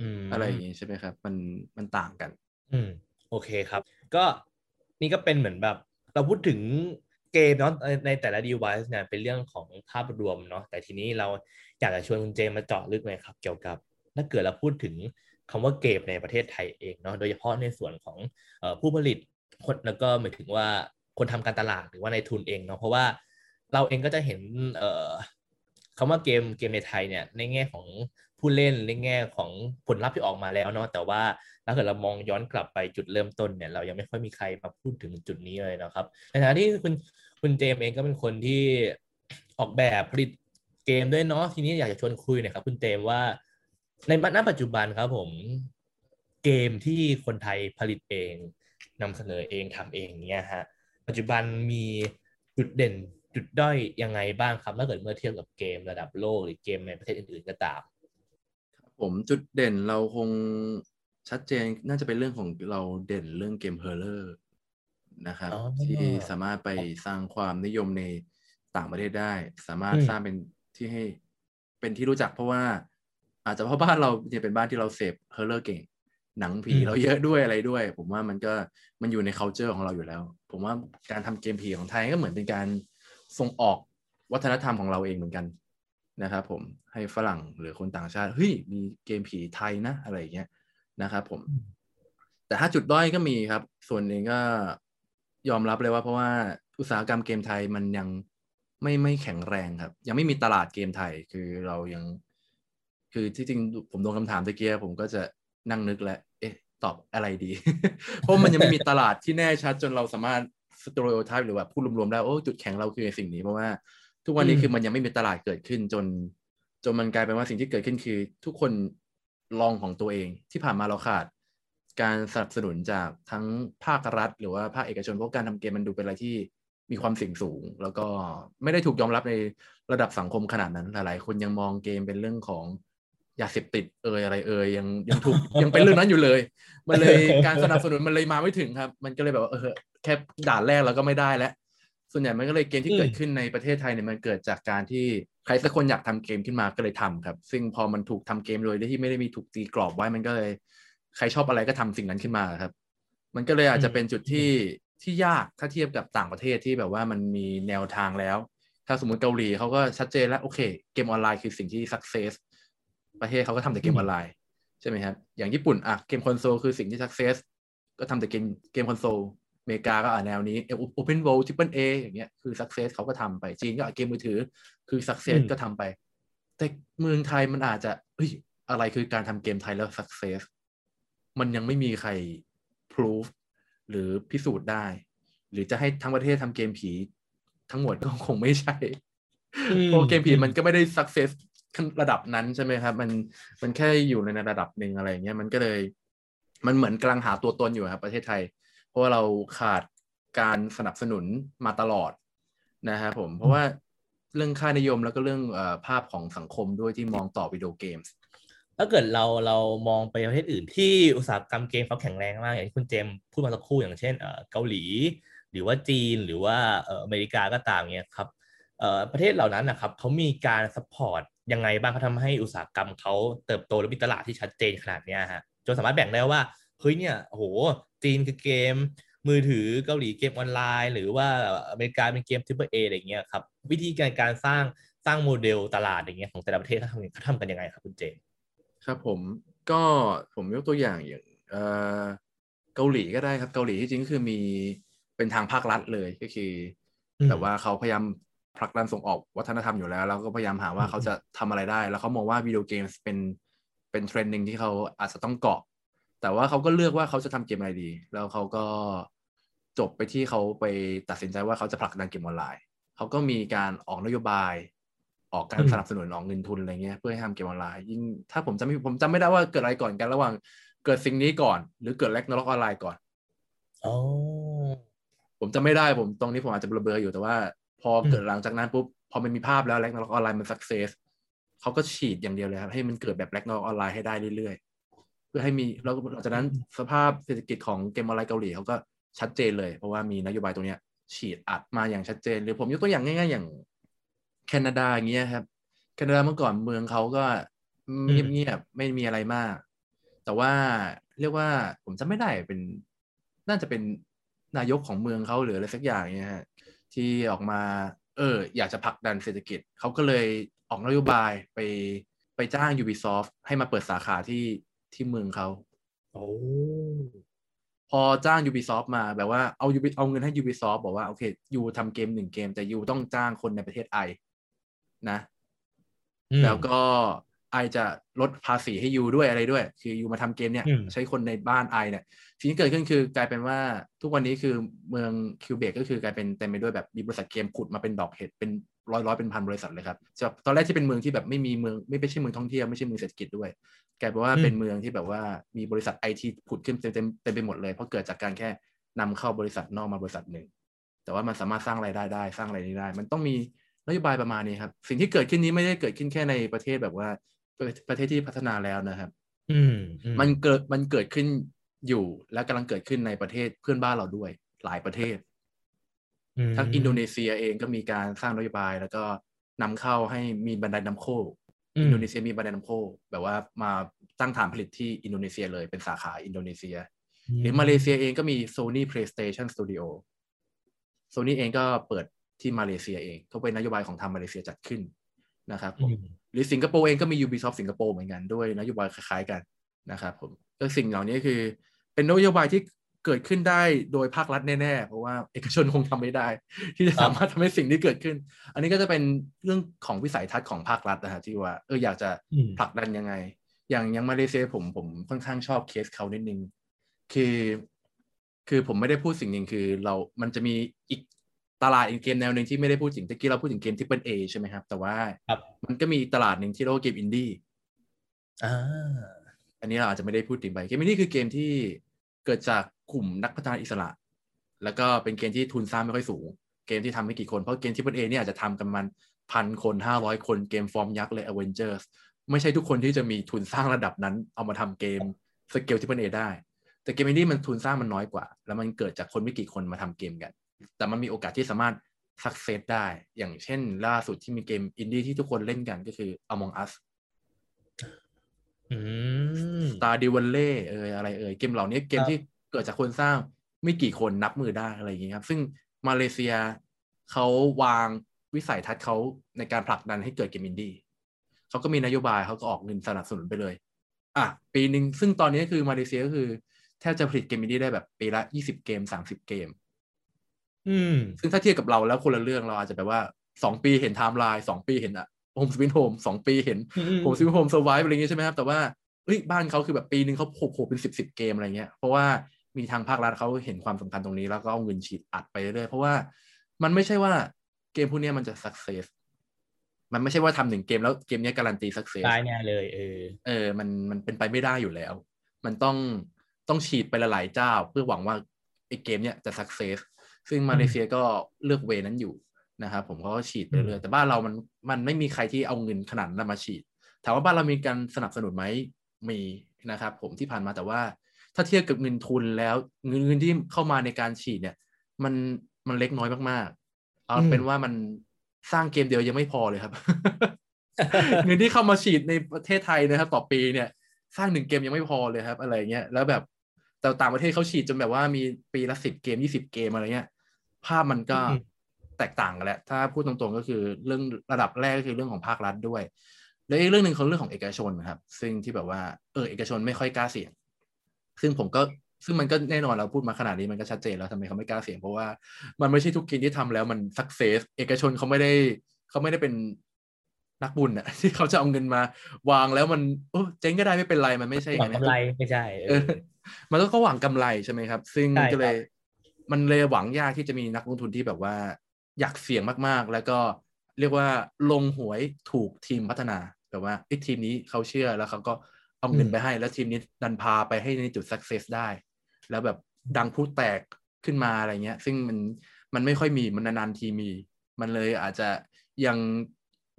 อืมอะไรอย่างงี้ใช่ไหมครับ มันมันต่างกัน อืม โอเคครับ ก็นี่ก็เป็นเหมือนแบบ เราพูดถึง เกมเนาะในแต่ละ device เนี่ยเป็นเรื่องของภาพรวมเนาะแต่ทีนี้เราอยากจะชวนคุณเจมมาเจาะลึกหน่อยครับ เกี่ยวกับถ้าเกิดเราพูดถึงคำว่าเกมในประเทศไทยเองเนาะโดยเฉพาะในส่วนของผู้ผลิตคนแล้วก็หมายถึงว่าคนทำการตลาดหรือว่าในทุนเองเนาะเพราะว่าเราเองก็จะเห็นเคำว่าเกมเกมในไทยเนี่ยในแง่ของผู้เล่นในแง่ของผลลัพธ์ที่ออกมาแล้วเนาะแต่ว่า ถ้าเกิดเรามองย้อนกลับไปจุดเริ่มต้นเนี่ยเรายังไม่ค่อยมีใครมาพูดถึงจุดนี้เลยนะครับในฐานะที่คุณคุณเจมเองก็เป็นคนที่ออกแบบผลิตเกมด้วยเนาะทีนี้อยากจะชวนคุยหน่อยครับ คุณเจมว่าในณปัจจุบันครับผมเกมที่คนไทยผลิตเองนำเสนอเองทำเองเนี่ยฮะปัจจุบันมีจุดเด่นจุดด้อยยังไงบ้างครับถ้าเกิดเมื่อเทียบกับเกมระดับโลกหรือเกมในประเทศอื่นๆก็ตาม ผมจุดเด่นเราคง ชัดเจนน่าจะเป็นเรื่องของเราเด่นเรื่องเกม thriller นะครับอ๋อที่สามารถไปสร้างความนิยมในต่างประเทศได้ สามารถอืมสร้างเป็นที่ให้เป็นที่รู้จักเพราะว่า อาจจะเพราะบ้านเราเนี่ยเป็นบ้านที่เราเสพ thriller เก่ง หนังผีเราเยอะด้วยอะไรด้วย ผมว่ามันก็มันอยู่ใน culture ของเราอยู่แล้ว ผมว่าการทำเกมผีของไทยก็เหมือนเป็นการส่งออกวัฒนธรรมของเราเองเหมือนกันนะครับผมให้ฝรั่งหรือคนต่างชาติเฮ้ยมีเกมผีไทยนะอะไรอย่างเงี้ย นะครับผม แต่ถ้าจุดด้อยก็มีครับ ส่วนหนึ่งก็ยอมรับเลยว่าเพราะว่าอุตสาหกรรมเกมไทยมันยังไม่ไม่แข็งแรงครับ ยังไม่มีตลาดเกมไทยคือเรายัง คือที่จริงผมโดนคำถามตะเกียผมก็จะนั่งนึกแล้วเอ๊ะ ตอบอะไรดี เพราะมันยังไม่มีตลาดที่แน่ชัดจนเราสามารถสต e ร o ไทป์หรือว่าพูดรวมๆได้โอ้จุดแข็งเราคือสิ่งนี้เพราะว่า ทุกวันนี้คือมันยังไม่มีตลาดเกิดขึ้นจน จนมันกลายเป็นว่าสิ่งที่เกิดขึ้นคือ ทุกคน ลองของตัวเอง ที่ผ่านมาเราขาด การสนับสนุนจากทั้งภาครัฐ หรือว่าภาคเอกชนเพราะการทำเกมมันดูเป็นอะไรที่มีความเสี่ยงสูง แล้วก็ไม่ได้ถูกยอมรับในระดับสังคมขนาดนั้นหลายๆคนยังมองเกมเป็นเรื่องของยาเสพติดเอยอะไรเอยยังยังถูกยังเป็นเรื่องนั้นอยู่เลย มันเลยการสนับสนุนมันเลยมาไม่ถึงครับ มันก็เลยแบบว่าเออแค่ด่านแรกเราก็ไม่ได้แล้ว ส่วนใหญ่มันก็เลยเกมที่เกิดขึ้นในประเทศไทยเนี่ยมันเกิดจากการที่ รสักคนอยากทำเกมขึ้นมาก็เลยทำครับ ซึ่งพอมันถูกทำเกมโดยที่ไม่ได้มีถูกตีกรอบไว้มันก็เลย ใครชอบอะไรก็ทำสิ่งนั้นขึ้นมาครับ มันก็เลยอาจจะเป็นจุดที่ที่ยากถ้าเทียบกับต่างประเทศที่แบบว่ามันมีแนวทางแล้ว ถ้าสมมติเกาหลีเขาก็ชัดเจนแล้วโอเค เกมออนไลน์คือสิ่งที่ success ประเทศเขาก็ทำแต่เกมออนไลน์ใช่ไหมครับอย่างญี่ปุ่นอะเกมคอนโซลคือสิ่งที่ success ก็ทำแต่เกมเกมคอนโซล อเมริกาก็อ่าแนวนี้ Open World Triple A อย่างเงี้ยคือ success เขาก็ทำไปจีนก็เกมมือถือ คือ success ก็ทำไป แต่เมืองไทยมันอาจจะเฮ้ยอะไรคือการทำเกมไทยแล้ว success มันยังไม่มีใคร proof หรือพิสูจน์ได้ หรือจะให้ทั้งประเทศทำเกมผีทั้งหมดก็คงไม่ใช่เพราะเกมผีมันก็ไม่ได้ success ระดับนั้นใช่ไหมครับ มันมันแค่อยู่ในระดับหนึ่งอะไรเงี้ยมันก็เลย มันเหมือนกำลังหาตัวตนอยู่ครับ ประเทศไทย เพราะว่าเราขาดการสนับสนุนมาตลอดนะครับผมเพราะว่าเรื่องค่านิยมแล้วก็เรื่องอภาพของสังคมด้วยที่มองต่อวิดีโอเกมส์ถ้าเกิดเราเรามองไปประเทศอื่นที่อุตสาหกรรมเกมเขาแข็งแรงมากอย่างที่คุณเจมพูดมาสักครู่อย่างเช่นเกาหลี หรือว่าจีนหรือว่าอเมริกาก็ตามเนี่ยครับประเทศเหล่านั้นนะครับเขามีการ support ยังไงบ้างเขาทำให้อุตสาหกรรมเขาเติบโตและมีตลาดที่ชัดเจนขนาดนี้ฮะจนสามารถแบ่งได้ว่าเฮ้ยเนี่ยโห จีนคือเกม มือถือเกาหลีเกมออนไลน์ หรือว่าอเมริกาเป็นเกม Triple A อะไรเงี้ยครับวิธีการการสร้างสร้างโมเดลตลาดอย่างเงี้ยของแต่ละประเทศเขาทำเขาทำกันยังไงครับคุณเจนครับผมก็ผมยกตัวอย่างอย่างเกาหลีก็ได้ครับเกาหลีที่จริงก็คือมีเป็นทางภาครัฐเลยก็คือ แต่ว่าเขาพยายามผลักดันส่งออกวัฒนธรรมอยู่แล้ว แล้วก็พยายามหาว่าเขาจะทำอะไรได้ แล้วเขามองว่าวิดีโอเกมเป็นเป็นเทรนด์หนึ่งที่เขาอาจจะต้องเกาะ แต่ว่าเขาก็เลือกว่าเขาจะทำเกมอะไรดี แล้วเขาก็จบไปที่เขาไปตัดสินใจว่าเขาจะผลักดันเกมออนไลน์เขาก็มีการออกนโยบาย ออกการสนับสนุนออกเงินทุนอะไรเงี้ยเพื่อให้ทำเกมออนไลน์ยิ่งถ้าผมจำไม่ผมจำไม่ได้ว่าเกิดอะไรก่อนกันระหว่างเกิดสิ่งนี้ก่อน หรือเกิดแลกนรกออนไลน์ก่อนอ๋อผมจำไม่ได้ผมตรงนี้ผมอาจจะเบลอๆอยู่แต่ว่า พอเกิดหลังจากนั้นปุ๊บพอมันมีภาพแล้วแลกนรกออนไลน์มันสักเซสเขาก็ฉีดอย่างเดียวเลยครับให้มันเกิดแบบแลกนรกออนไลน์ให้ได้เรื่อยๆ เพื่อให้มีแล้วหลังจากนั้นสภาพเศรษฐกิจของเกมออนไลน์เกาหลีเขาก็ชัดเจนเลย เพราะว่ามีนโยบายตรงนี้ฉีดอัดมาอย่างชัดเจนหรือผมยกตัวอย่างง่าย ๆ อย่างแคนาดาอย่างเงี้ยครับ แคนาดาเมื่อก่อนเมืองเขาก็เงียบๆไม่มีอะไรมาก แต่ว่าเรียกว่าผมจำไม่ได้เป็น น่าจะเป็นนายกของเมืองเขาหรืออะไรสักอย่างเนี่ยฮะที่ออกมา เออ อยากจะผลักดันเศรษฐกิจเขาก็เลยออกนโยบายไปไปจ้าง Ubisoft ให้มาเปิดสาขาที่ ที่เมืองเขาโอ้พอจ้าง Ubisoft มาแบบว่าเอายูเอาเงินให้ Ubisoft บอกว่าโอเคยูทำเกมหนึ่งเกม แต่ยูต้องจ้างคนในประเทศไอนะ แล้วก็ไอจะลดภาษีให้ยูด้วยอะไรด้วย คือยูมาทำเกมเนี่ย ใช้คนในบ้านไอเนี่ยสิ่งที่เกิดขึ้นคือกลายเป็นว่าทุกวันนี้คือเมืองคิวเบกก็คือกลายเป็นเต็มไปด้วยแบบมีบริษัทเกมขุดมาเป็นดอกเห็ดเป็น ร้อยร้อยเป็นพันบริษัทเลยครับจากตอนแรกที่เป็นเมืองที่แบบไม่มีเมืองไม่ใช่เมืองท่องเที่ยวไม่ใช่เมืองเศรษฐกิจด้วยกลายเป็นว่าเป็นเมืองที่แบบว่ามีบริษัทไอทีขุดขึ้นเต็มเต็มเต็มไปหมดเลย เพราะเกิดจากการแค่นำเข้าบริษัทนอกมาบริษัทหนึ่ง แต่ว่ามันสามารถสร้างรายได้ได้สร้างอะไรนี้ได้ มันต้องมีนโยบายประมาณนี้ครับ สิ่งที่เกิดขึ้นนี้ไม่ได้เกิดขึ้นแค่ในประเทศแบบว่าประเทศที่พัฒนาแล้วนะครับอืมมันเกิดมันเกิดขึ้นอยู่และกำลังเกิดขึ้นในประเทศเพื่อนบ้านเราด้วยหลายประเทศ ทั้งอินโดนีเซียเองก็มีการสร้างนโยบาย แล้วก็นำเข้าให้มี Bandai Namco อินโดนีเซียมี Bandai Namco แบบว่ามาตั้งฐานผลิตที่อินโดนีเซียเลยเป็นสาขาอินโดนีเซีย หรือมาเลเซียเองก็มี Sony PlayStation Studio Sony เองก็เปิดที่มาเลเซียเองก็เป็นนโยบายของทางมาเลเซียจัดขึ้นนะครับผมหรือสิงคโปร์เองก็มี Ubisoft สิงคโปร์เหมือนกันด้วยนโยบายคล้ายๆกันนะครับผมก็สิ่งเหล่านี้คือเป็นนโยบายที่ เกิดขึ้นได้โดยภาครัฐแน่ๆ เพราะว่าเอกชนคงทำไม่ได้ ที่จะสามารถทำให้สิ่งนี้เกิดขึ้น อันนี้ก็จะเป็นเรื่องของวิสัยทัศน์ของภาครัฐนะฮะที่ว่าเอออยากจะอืมผลักดันยังไง อย่างอยังมาเลเซียผมผมค่อนข้างชอบเคสเขานิดนึง คือ คือผมไม่ได้พูดสิ่งหนึ่งคือเรา มันจะมีอีกตลาดอีกเกมแนวหนึ่งที่ไม่ได้พูดถึงตะกี้เราพูดถึงเกมที่เป็น A ใช่ไหมครับ แต่ว่าครับมันก็มีตลาดหนึ่งที่เรียกว่าเกมอินดี้อ่าอันนี้เราอาจจะไม่ได้พูดถึงไปเกมนี้คือเกมที่เกิดจากกลุ่มนักพัฒนาอิสระ แล้วก็เป็นเกมที่ทุนสร้างไม่ค่อยสูง เกมที่ทำไม่กี่คน เพราะเกม Triple A เนี่ยอาจจะทำกันมันพันคนห้าร้อยคนเกมฟอร์มยักษ์เลย Avengers ไม่ใช่ทุกคนที่จะมีทุนสร้างระดับนั้น เอามาทำเกม scale Triple A ได้ แต่เกมอินดี้มันทุนสร้างมันน้อยกว่า แล้วมันเกิดจากคนไม่กี่คนมาทำเกมกัน แต่มันมีโอกาสที่สามารถ success ได้ อย่างเช่น ล่าสุดที่มีเกมอินดี้ที่ทุกคนเล่นกันก็คือ Among Us อืมตาดิวันเล่เอยอะไรเอยเกมเหล่านี้เกมครับที่เกิดจากคนสร้างไม่กี่คนนับมือได้อะไรอย่างเงี้ยครับ ซึ่งมาเลเซียเขาวางวิสัยทัศน์เขาในการผลักดันให้เกิดเกมอินดี้เขาก็มีนโยบายเขาก็ออกเงินสนับสนุนไปเลย อะ ปีหนึ่งซึ่งตอนนี้คือมาเลเซียก็คือ แทบจะผลิตเกมอินดี้ได้แบบปีละยี่สิบเกมสามสิบเกม อืม ซึ่งถ้าเทียบกับเราแล้วคนละเรื่องเราอาจจะแบบว่าสองปีเห็นไทม์ไลน์สองปีเห็นอะ Home Sweet Home สองปีเห็นอืม Home Sweet Home Survive อะไรอย่างเงี้ยใช่ไหมครับ แต่ว่าเอ้ยบ้านเขาคือแบบปีหนึ่งเขาโผล่เป็นสิบสิบเกมอะไรเงี้ยเพราะว่ามีทางภาครัฐเขาเห็นความสำคัญตรงนี้แล้วก็เอาเงินฉีดอัดไปเรื่อยๆเพราะว่ามันไม่ใช่ว่าเกมพวกเนี้ยมันจะ success มันไม่ใช่ว่าทำหนึ่งเกมแล้วเกมเนี้ยการันตี success ได้แน่เลยเออเออมันมันเป็นไปไม่ได้อยู่แล้ว มันต้องต้องฉีดไปหลายๆเจ้า เพื่อหวังว่าไอ้เกมเนี้ยจะสักเซสซึ่งมาเลเซียก็เลือกเวนั้นอยู่ นะครับผมเขาก็ฉีดไปเรื่อยๆแต่บ้านเรามันมันไม่มีใครที่เอาเงินขนาดนั้นมาฉีด ถามว่าบ้านเรามีการสนับสนุนไหมมีนะครับผมที่ผ่านมาแต่ว่าถ้าเทียบกับเงินทุนแล้วเงินเงินที่เข้ามาในการฉีดเนี่ย มันมันเล็กน้อยมากๆ เอาอืมเป็นว่ามันสร้างเกมเดียวยังไม่พอเลยครับ เงินที่เข้ามาฉีดในประเทศไทยนะครับ ต่อปีเนี่ย สร้างหนึ่งเกมยังไม่พอเลยครับ อะไรเงี้ยแล้วแบบแต่ต่างประเทศเขาฉีดจนแบบว่ามีปีละสิบเกมยี่สิบเกมอะไรเงี้ย ภาพมันก็อืม แตกต่างกันแหละถ้าพูดตรงๆก็คือเรื่องระดับแรกก็คือเรื่องของภาครัฐด้วย แล้วอีกเรื่องหนึ่งคือเรื่องของเอกชนนะครับ ซึ่งที่แบบว่าเออเอกชนไม่ค่อยกล้าเสี่ยง ซึ่งผมก็ซึ่งมันก็แน่นอนเราพูดมาขนาดนี้มันก็ชัดเจนแล้วทำไมเขาไม่กล้าเสี่ยงเพราะว่ามันไม่ใช่ทุกเกมที่ทำแล้วมันสักเซสเอกชนเขาไม่ได้เขาไม่ได้เป็นนักบุญอะที่เขาจะเอาเงินมา วางแล้วมันโอ้เจ๊งก็ได้ไม่เป็นไรมันไม่ใช่อหวัย่างงนั้นกำไรไม่ใช่เอเอออมันต้องเขาหวังกำไรใช่ไหมครับ ซึ่งใช่ก็เลยครับมันเลยหวังยากที่จะมีนักลงทุนที่แบบว่า อยากเสี่ยงมากๆ แล้วก็เรียกว่าลงหวยถูกทีมพัฒนาแบบว่าไอ้ทีมนี้เขาเชื่อแล้วเขาก็เอาเงินไปให้ แล้วทีมนี้ดันพาไปให้ในจุด success ได้ แล้วแบบดังพูดแตกขึ้นมาอะไรเงี้ย ซึ่งมันมันไม่ค่อยมีมันนานๆทีมี มันเลยอาจจะยัง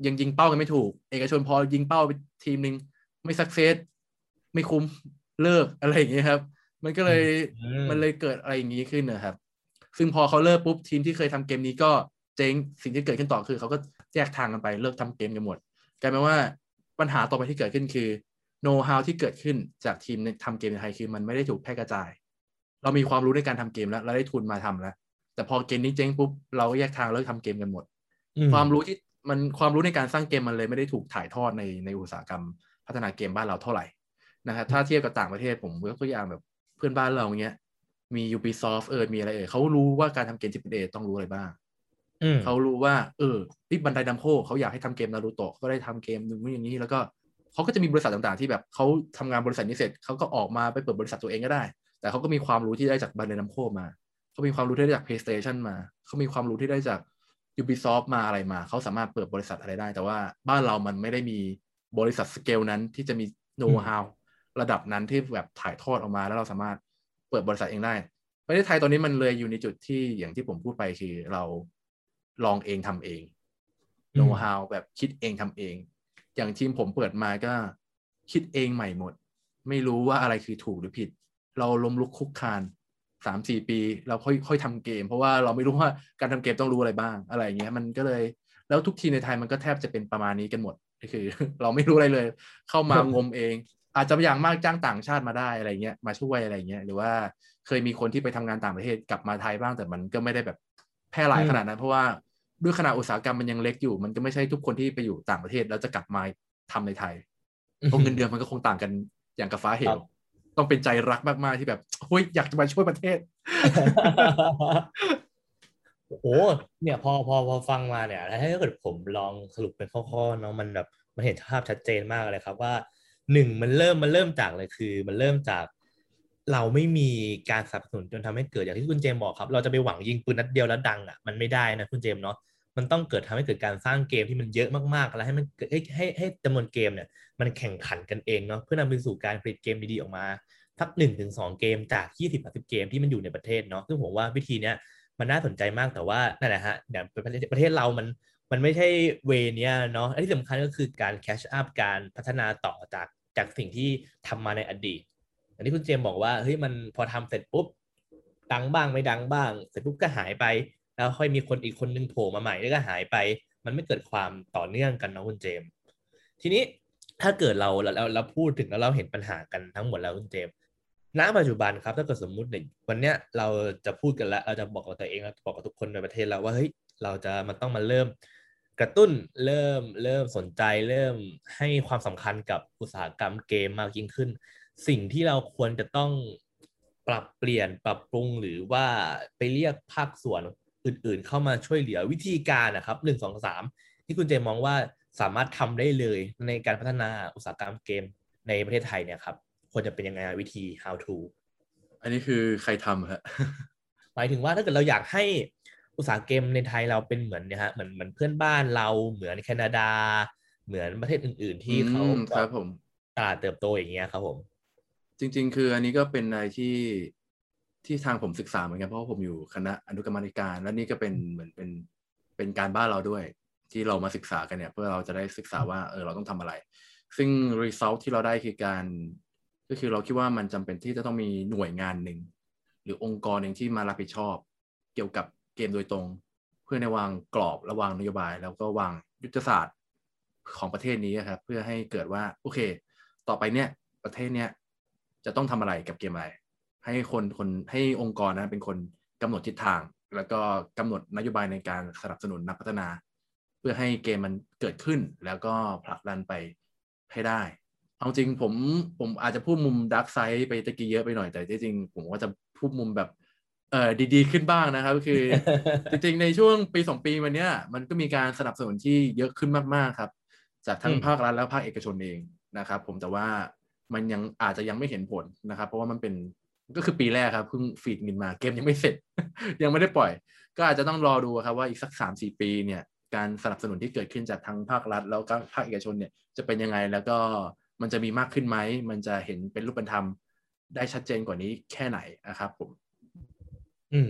ยังยิงเป้ากันไม่ถูก เอกชนพอยิงเป้าไปทีมหนึ่งไม่สักเซสไม่คุ้มเลิกอะไรอย่างเงี้ยครับ มันก็เลยอืมมันเลยเกิดอะไรอย่างนี้ขึ้นนะครับ ซึ่งพอเขาเลิกปุ๊บทีมที่เคยทำเกมนี้ก็ เจ๊งสิ่งที่เกิดขึ้นต่อคือเขาก็แยกทางกันไปเลิกทำเกมกันหมดกลายเป็นว่าปัญหาต่อไปที่เกิดขึ้นคือโน้ตฮาวที่เกิดขึ้นจากทีมในทำเกมในไทยคือมันไม่ได้ถูกแพร่กระจาย เรามีความรู้ในการทำเกมแล้วเราได้ทุนมาทำแล้ว แต่พอเกมนี้เจ๊งปุ๊บเราก็แยกทางเลิกทำเกมกันหมดอืมความรู้ที่มันความรู้ในการสร้างเกมมันเลยไม่ได้ถูกถ่ายทอดในในอุตสาหกรรม พัฒนาเกมบ้านเราเท่าไหร่นะครับถ้าเทียบกับต่างประเทศผมยกตัวอย่างแบบเพื่อนบ้านเราเงี้ยมี Ubisoft เออมีอะไรเออเขารู้ว่าการทำเกม AAA ต้องรู้อะไรบ้างอืม เขารู้ว่า เออที่บันไดดัมโคเขาอยากให้ทำเกมนารูโตะก็ได้ทำเกมหนึ่งอย่างนี้ แล้วก็เขาก็จะมีบริษัทต่างๆ ที่แบบเขาทำงานบริษัทนี้เสร็จเขาก็ออกมาไปเปิดบริษัทตัวเองก็ได้ แต่เขาก็มีความรู้ที่ได้จากบันไดดัมโคมาเขามีความรู้ที่ได้จาก PlayStation มาเขามีความรู้ที่ได้จาก Ubisoft มาอะไรมา เขาสามารถเปิดบริษัทอะไรได้ แต่ว่าบ้านเรามันไม่ได้มีบริษัทสเกลนั้นที่จะมีโน้ตฮาวระดับนั้นที่แบบถ่ายทอดออกมาแล้วเราสามารถเปิดบริษัทเองได้ประเทศไทยตอนนี้มันเลยอยู่ในจุดที่อย่างที่ผมพูดไปคือเรา ลองเองทำเองอืมโน้ตฮาวแบบคิดเองทำเอง อย่างทีมผมเปิดมาก็คิดเองใหม่หมด ไม่รู้ว่าอะไรคือถูกหรือผิด เราล้มลุกคลุกคลานสามสี่ปี เราค่อยค่อยทำเกม เพราะว่าเราไม่รู้ว่าการทำเกมต้องรู้อะไรบ้าง อะไรอย่างเงี้ยมันก็เลย แล้วทุกทีมในไทยมันก็แทบจะเป็นประมาณนี้กันหมดก็คือ เราไม่รู้อะไรเลย เข้ามางมเอง อาจจะอย่างมากจ้างต่างชาติมาได้อะไรเงี้ยมาช่วยอะไรเงี้ยหรือว่าเคยมีคนที่ไปทำงานต่างประเทศกลับมาไทยบ้างแต่มันก็ไม่ได้แบบ แพร่หลายอืมขนาดนั้น เพราะว่าด้วยขนาดอุตสาหกรรมมันยังเล็กอยู่ มันก็ไม่ใช่ทุกคนที่ไปอยู่ต่างประเทศแล้วจะกลับมาทำในไทยเพราะเงินเดือนมันก็คงต่างกันอย่างกับฟ้าเหครัวบต้องเป็นใจรักมาก ๆ ที่แบบเฮ้ยอยากจะมาช่วยประเทศ โอ้โหเนี่ยพอพอพอฟังมาเนี่ยถ้าเกิดผมลองสรุปเป็นข้อๆเนาะมันแบบมันเห็นภาพชัดเจนมากเลยครับว่าหนึ่งมันเริ่มมันเริ่มจากเลยคือ มันเริ่มจาก เราไม่มีการสนับสนุนจนทำให้เกิดอย่างที่คุณเจมบอกครับ เราจะไปหวังยิงปืนนัดเดียวแล้วดังอะมันไม่ได้นะคุณเจมเนาะมันต้องเกิดทำให้เกิดการสร้างเกมที่มันเยอะมากๆ แล้วให้มันให้ให้ให้จำนวนเกมเนี่ยมันแข่งขันกันเองเนาะเพื่อนำไปสู่การผลิตเกมดีๆออกมาสักหนึ่งถึงสองเกมจากยี่สิบสิบเกมที่มันอยู่ในประเทศเนาะซึ่งผมว่าวิธีเนี้ยมันน่าสนใจมากแต่ว่านั่นแหละฮะเนี่ยประเทศประเทศเรามันมันไม่ใช่เวเนี้ยเนาะอันที่สำคัญก็คือการแคชอัพการพัฒนาต่อจากจากสิ่งที่ทำมาในอดีต อย่างที่คุณเจมบอกว่าเฮ้ยมันพอทำเสร็จปุ๊บดังบ้างไม่ดังบ้าง เสร็จปุ๊บก็หายไป แล้วค่อยมีคนอีกคนนึงโผล่มาใหม่แล้วก็หายไป มันไม่เกิดความต่อเนื่องกันนะคุณเจม ทีนี้ถ้าเกิดเราเราเราพูดถึงแล้วเราเห็นปัญหากันทั้งหมดแล้วคุณเจมณปัจจุบันครับถ้าเกิดสมมุติในวันเนี้ยเราจะพูดกันแล้วเราจะบอกกับตัวเองแล้วบอกกับทุกคนในประเทศแล้วว่าเฮ้ยเราจะมันต้องมาเริ่มกระตุ้นเริ่มเริ่มสนใจเริ่มให้ความสำคัญกับอุตสาหกรรมเกมมากยิ่งขึ้น สิ่งที่เราควรจะต้องปรับเปลี่ยนปรับปรุงหรือว่าไปเรียกภาคส่วนอื่นๆ เข้ามาช่วยเหลือวิธีการนะครับหนึ่งสองสามที่คุณเจมองว่าสามารถทำได้เลยในการพัฒนาอุตสาหกรรมเกมในประเทศไทยเนี่ยครับควรจะเป็นยังไงวิธี how to อันนี้คือใครทำฮะหมายถึงว่าถ้าเกิดเราอยากให้อุตสาหกรรมในไทยเราเป็นเหมือนเนี่ยฮะเหมือนเหมือนเพื่อนบ้านเราเหมือนแคนาดา เหมือนประเทศอื่น ๆ ที่เขาอืมครับผมตลาดเติบโตอย่างเงี้ยครับผม จริง ๆ คืออันนี้ก็เป็นอะไรที่ที่ทางผมศึกษาเหมือนกันเพราะว่าผมอยู่คณะอนุกรรมาธิการ และนี่ก็เป็นเหมือนเป็นเป็นการบ้านเราด้วย ที่เรามาศึกษากันเนี่ยเพื่อเราจะได้ศึกษาว่าเออเราต้องทำอะไร ซึ่ง result ที่เราได้คือการก็คือเราคิดว่ามันจำเป็นที่จะต้องมีหน่วยงานหนึ่งหรือองค์กรหนึ่งที่มารับผิดชอบ เกี่ยวกับเกมโดยตรง เพื่อในวางกรอบระวางนโยบาย แล้วก็วางยุทธศาสตร์ของประเทศนี้ครับเพื่อให้เกิดว่าโอเค ต่อไปเนี่ยประเทศเนี้ย จะต้องทำอะไรกับเกมอะไร ให้คนคนให้องค์กรนั้นเป็นคนกำหนดทิศทาง แล้วก็กำหนดนโยบายในการสนับสนุนนักพัฒนา เพื่อให้เกมมันเกิดขึ้นแล้วก็ผลักดันไปให้ได้เอาจริงผมผมอาจจะพูดมุมดักไซด์ไปตะกี้เยอะไปหน่อยแต่ที่จริงผมว่าจะพูดมุมแบบเออดี ๆ ขึ้นบ้างนะครับคือ จริงๆ ในช่วงปีสองปีมาเนี้ยมันก็มีการสนับสนุนที่เยอะขึ้นมากๆครับ จากทั้งอืมภาครัฐและภาคเอกชนเองนะครับ ผมแต่ว่า มันยังอาจจะยังไม่เห็นผลนะครับ เพราะว่ามันเป็นก็คือปีแรกครับเพิ่งฟีดเงินมาเกมยังไม่เสร็จ ยังไม่ได้ปล่อย ก็อาจจะต้องรอดูครับว่าอีกสักสามสี่ปีเนี่ยการสนับสนุนที่เกิดขึ้นจากทั้งภาครัฐ แล้วก็ภาคเอกชนเนี่ยจะเป็นยังไงแล้วก็มันจะมีมากขึ้นไหม มันจะเห็นเป็นรูปธรรมได้ชัดเจนกว่านี้แค่ไหนนะครับผม อืม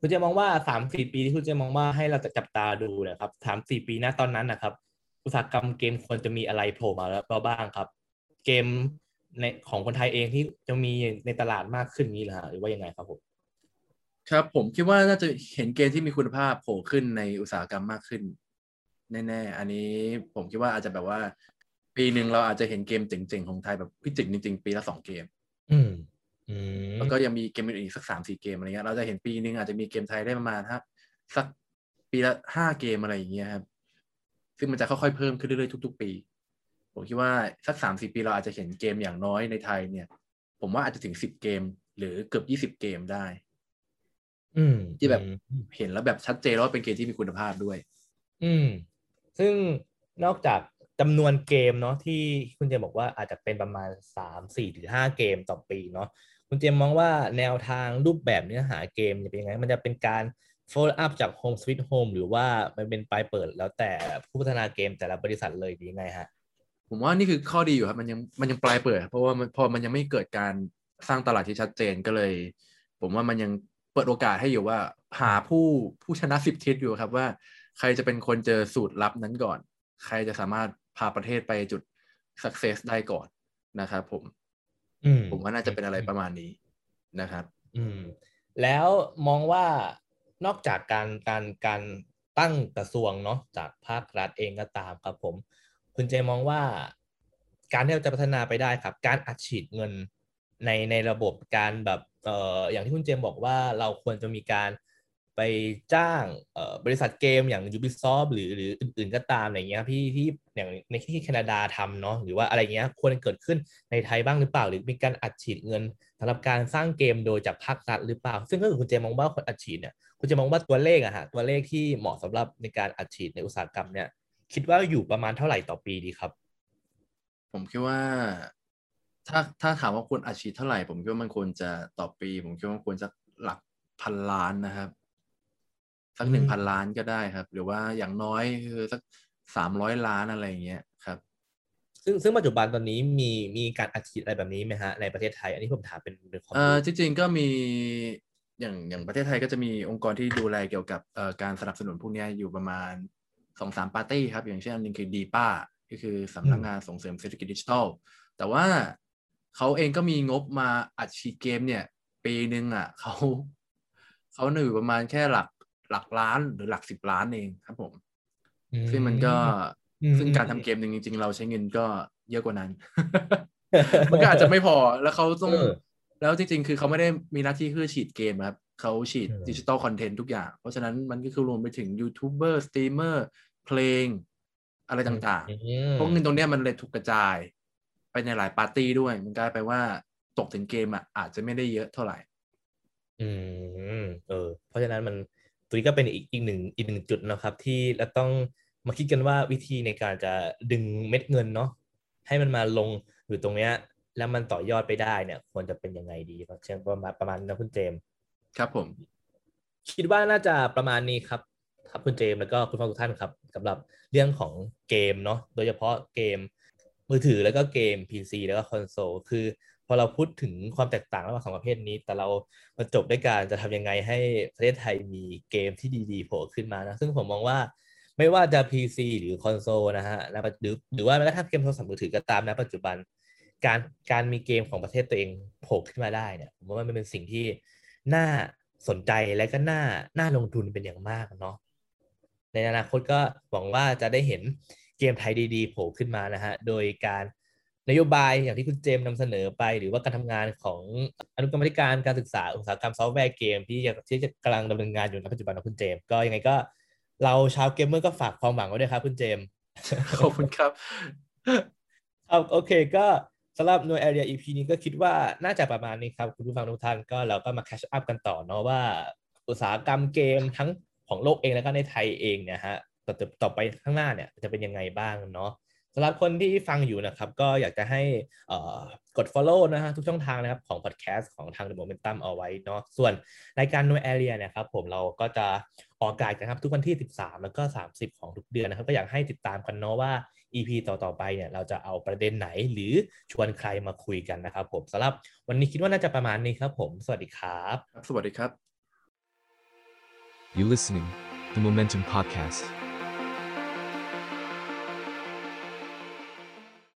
คุณเจมองว่าสามสี่ปีที่คุณเจมองว่าให้เราจะจับตาดูนะครับสามสี่ปีหน้าตอนนั้นนะครับ อุตสาหกรรมเกมควรจะมีอะไรโผล่มาแล้วบ้างครับ เกม ในของคนไทยเองที่จะมีในตลาดมากขึ้นนี้เหรอฮะหรือว่ายังไงครับผมครับผมคิดว่าน่าจะเห็นเกมที่มีคุณภาพโผล่ขึ้นในอุตสาหกรรมมากขึ้น แน่ๆ อันนี้ผมคิดว่าอาจจะแบบว่า ปีหนึ่งเราอาจจะเห็นเกมเจ๋งๆของไทยแบบพี่เจ๋งจริงๆ ปีละสองเกมอืมอืมแล้วก็ยังมีเกมอื่นๆอีกสักสามสี่เกมอะไรเงี้ยเราจะเห็นปีหนึ่งอาจจะมีเกมไทยได้ประมาณสักสักปีละห้าเกมอะไรอย่างเงี้ยครับ ซึ่งมันจะค่อยๆเพิ่มขึ้นเรื่อยๆทุก ๆ ปี ผมคิดว่าสักสามสี่ปีเราอาจจะเห็นเกมอย่างน้อยในไทยเนี่ย ผมว่าอาจจะถึงสิบเกม หรือเกือบยี่สิบเกมได้ อืม ที่แบบอืมเห็นแล้วแบบชัดเจนแล้วว่าเป็นเกมที่มีคุณภาพด้วย อืม ซึ่งนอกจากจำนวนเกมเนาะที่คุณเจมบอกว่าอาจจะเป็นประมาณสามสี่หรือห้าเกมต่อปีเนาะคุณเจมมองว่าแนวทางรูปแบบเนื้อหาเกมจะเป็นยังไง มันจะเป็นการ follow up จาก Home Sweet Home หรือว่ามันเป็นปลายเปิดแล้วแต่ผู้พัฒนาเกมแต่ละบริษัทเลยดีไงฮะ ผมว่านี่คือข้อดีอยู่ครับ มันยังมันยังปลายเปิด เพราะว่ามันพอมันยังไม่เกิดการสร้างตลาดที่ชัดเจนก็เลย ผมว่ามันยังเปิดโอกาสให้อยู่ว่า หาผู้ผู้ชนะสิบทิศอยู่ครับว่า ใครจะเป็นคนเจอสูตรลับนั้นก่อน ใครจะสามารถพาประเทศไปจุด success ได้ก่อนนะครับผมอืมผมว่าน่าจะเป็นอะไรประมาณนี้นะครับ อืม แล้วมองว่านอกจากการการการตั้งกระทรวงเนาะจากภาครัฐเองก็ตามครับผม คุณเจมองว่าการที่เราจะพัฒนาไปได้ครับ การอัดฉีดเงินในในระบบการแบบเอ่ออย่างที่คุณเจมบอกว่าเราควรจะมีการไปจ้างบริษัทเกมอย่าง Ubisoft หรือหรืออื่นๆก็ตามอะไรเงี้ยพี่ที่อย่างในที่แคนาดาทำเนาะหรือว่าอะไรเงี้ยควรเกิดขึ้นในไทยบ้างหรือเปล่า หรือมีการอัดฉีดเงินสำหรับการสร้างเกมโดยจากภาครัฐหรือเปล่า ซึ่งถ้าเกิดคุณเจมองว่าคนอัดฉีดเนี่ยคุณจะมองว่าตัวเลขอะฮะตัวเลขที่เหมาะสำหรับในการอัดฉีดในอุตสาหกรรมเนี่ย คิดว่าอยู่ประมาณเท่าไหร่ต่อปีดีครับ ผมคิดว่า ถ้าถ้าถามว่าควรอัดฉีดเท่าไหร่ ผมคิดว่ามันควรจะต่อปี ผมคิดว่าควรจะหลักพันล้านนะครับสักหนึ่งพันล้านก็ได้ครับ หรือว่าอย่างน้อยคือสักสามร้อยล้านอะไรอย่างเงี้ยครับ ซึ่งซึ่งปัจจุบันตอนนี้มีมีการอัดฉีดอะไรแบบนี้ไหมฮะในประเทศไทย อันนี้ผมถามเป็นเป็นความเออจริงๆก็มีอย่างอย่างประเทศไทยก็จะมีองค์กรที่ดูแลเกี่ยวกับเอ่อการสนับสนุนพวกนี้อยู่ประมาณ สองสามปาร์ตี้ครับ อย่างเช่นอันนึงคือดีป้าก็คือสำนักงานส่งเสริมเศรษฐกิจดิจิทัล แต่ว่าเขาเองก็มีงบมาอัดฉีดเกมเนี่ย ปีหนึ่งอะเขาเขาหนึ่งประมาณแค่หลักหลักล้านหรือหลักสิบล้านเองครับผม ซึ่งมันก็ซึ่งการทำเกมหนึ่งจริง ๆ เราใช้เงินก็เยอะกว่านั้น มันก็อาจจะไม่พอแล้วเขาต้องแล้วจริง ๆ คือเขาไม่ได้มีหน้าที่คือฉีดเกมครับ เขาฉีด digital content ทุกอย่าง เพราะฉะนั้นมันก็คือรวมไปถึงยูทูบเบอร์สตรีมเมอร์เพลงอะไรต่างๆ พวกเงินตรงนี้มันเลยถูกกระจาย ไปในหลายปาร์ตี้ด้วย มันกลายไปว่าตกถึงเกมอะอาจจะไม่ได้เยอะเท่าไหร่ อืม เออ เพราะฉะนั้นมันตัวนี้ก็เป็นอีกอีกหนึ่งอีกหนึ่งจุดนะครับ ที่เราต้องมาคิดกันว่าวิธีในการจะดึงเม็ดเงินเนาะให้มันมาลงอยู่ตรงเนี้ย แล้วมันต่อยอดไปได้เนี่ย ควรจะเป็นยังไงดีเช่นประมาณประมาณนะคุณเจม ครับผม คิดว่าน่าจะประมาณนี้ครับ ครับคุณเจมแล้วก็คุณฟังทุกท่านครับสำหรับเรื่องของเกมเนาะโดยเฉพาะเกมมือถือแล้วก็เกม PC แล้วก็คอนโซลคือพอเราพูดถึงความแตกต่างระหว่างสองประเภทนี้ แต่เรามาจบด้วยการจะทำยังไงให้ประเทศไทยมีเกมที่ดีๆโผล่ขึ้นมานะ ซึ่งผมมองว่าไม่ว่าจะ PC หรือคอนโซลนะฮะหรือหรือว่าแม้กระทั่งเกมโทรศัพท์มือถือก็ตามนะปัจจุบัน การการมีเกมของประเทศตัวเองโผล่ขึ้นมาได้เนี่ยผมว่ามันเป็นสิ่งที่ น่าสนใจและก็น่าน่าลงทุนเป็นอย่างมากเนาะในอนาคตก็หวังว่าจะได้เห็นเกมไทยดีๆโผล่ขึ้นมานะฮะโดยการนโยบายอย่างที่คุณเจมนำเสนอไป หรือว่าการทำงานของอนุกรรมธิการการศึกษาอุตสาหกรรมซอฟต์แวร์เกมที่จะที่จะกำลังดำเนินงานอยู่ในปัจจุบันของคุณเจม ก็ยังไงก็ เราชาวเกมเมอร์ก็ฝากความหวังไว้ด้วยครับคุณเจมขอบคุณครับครับโอเคก็ สำหรับหน่วย Area EP นี้ก็คิดว่าน่าจะประมาณนี้ครับ คุณผู้ฟังทุกท่านก็เราก็มา catch up กันต่อเนาะว่า อุตสาหกรรมเกมทั้งของโลกเองแล้วก็ในไทยเองเนี่ยฮะต่อต่อไปข้างหน้าเนี่ยจะเป็นยังไงบ้างเนาะสำหรับคนที่ฟังอยู่นะครับ ก็อยากจะให้กด follow นะฮะทุกช่องทางนะครับของ podcast ของทาง The Momentum เอาไว้เนาะส่วนรายการ No Area เนี่ยครับผมเราก็จะออกอากาศกันครับทุกวันที่ 13 แล้วก็ 30 ของทุกเดือนนะครับ ก็อยากให้ติดตามกันเนาะว่า EP ต่อๆไปเนี่ยเราจะเอาประเด็นไหนหรือชวนใครมาคุยกันนะครับผมสำหรับวันนี้คิดว่าน่าจะประมาณนี้ครับผมสวัสดีครับ สวัสดีครับ You listening, the Momentum Podcast.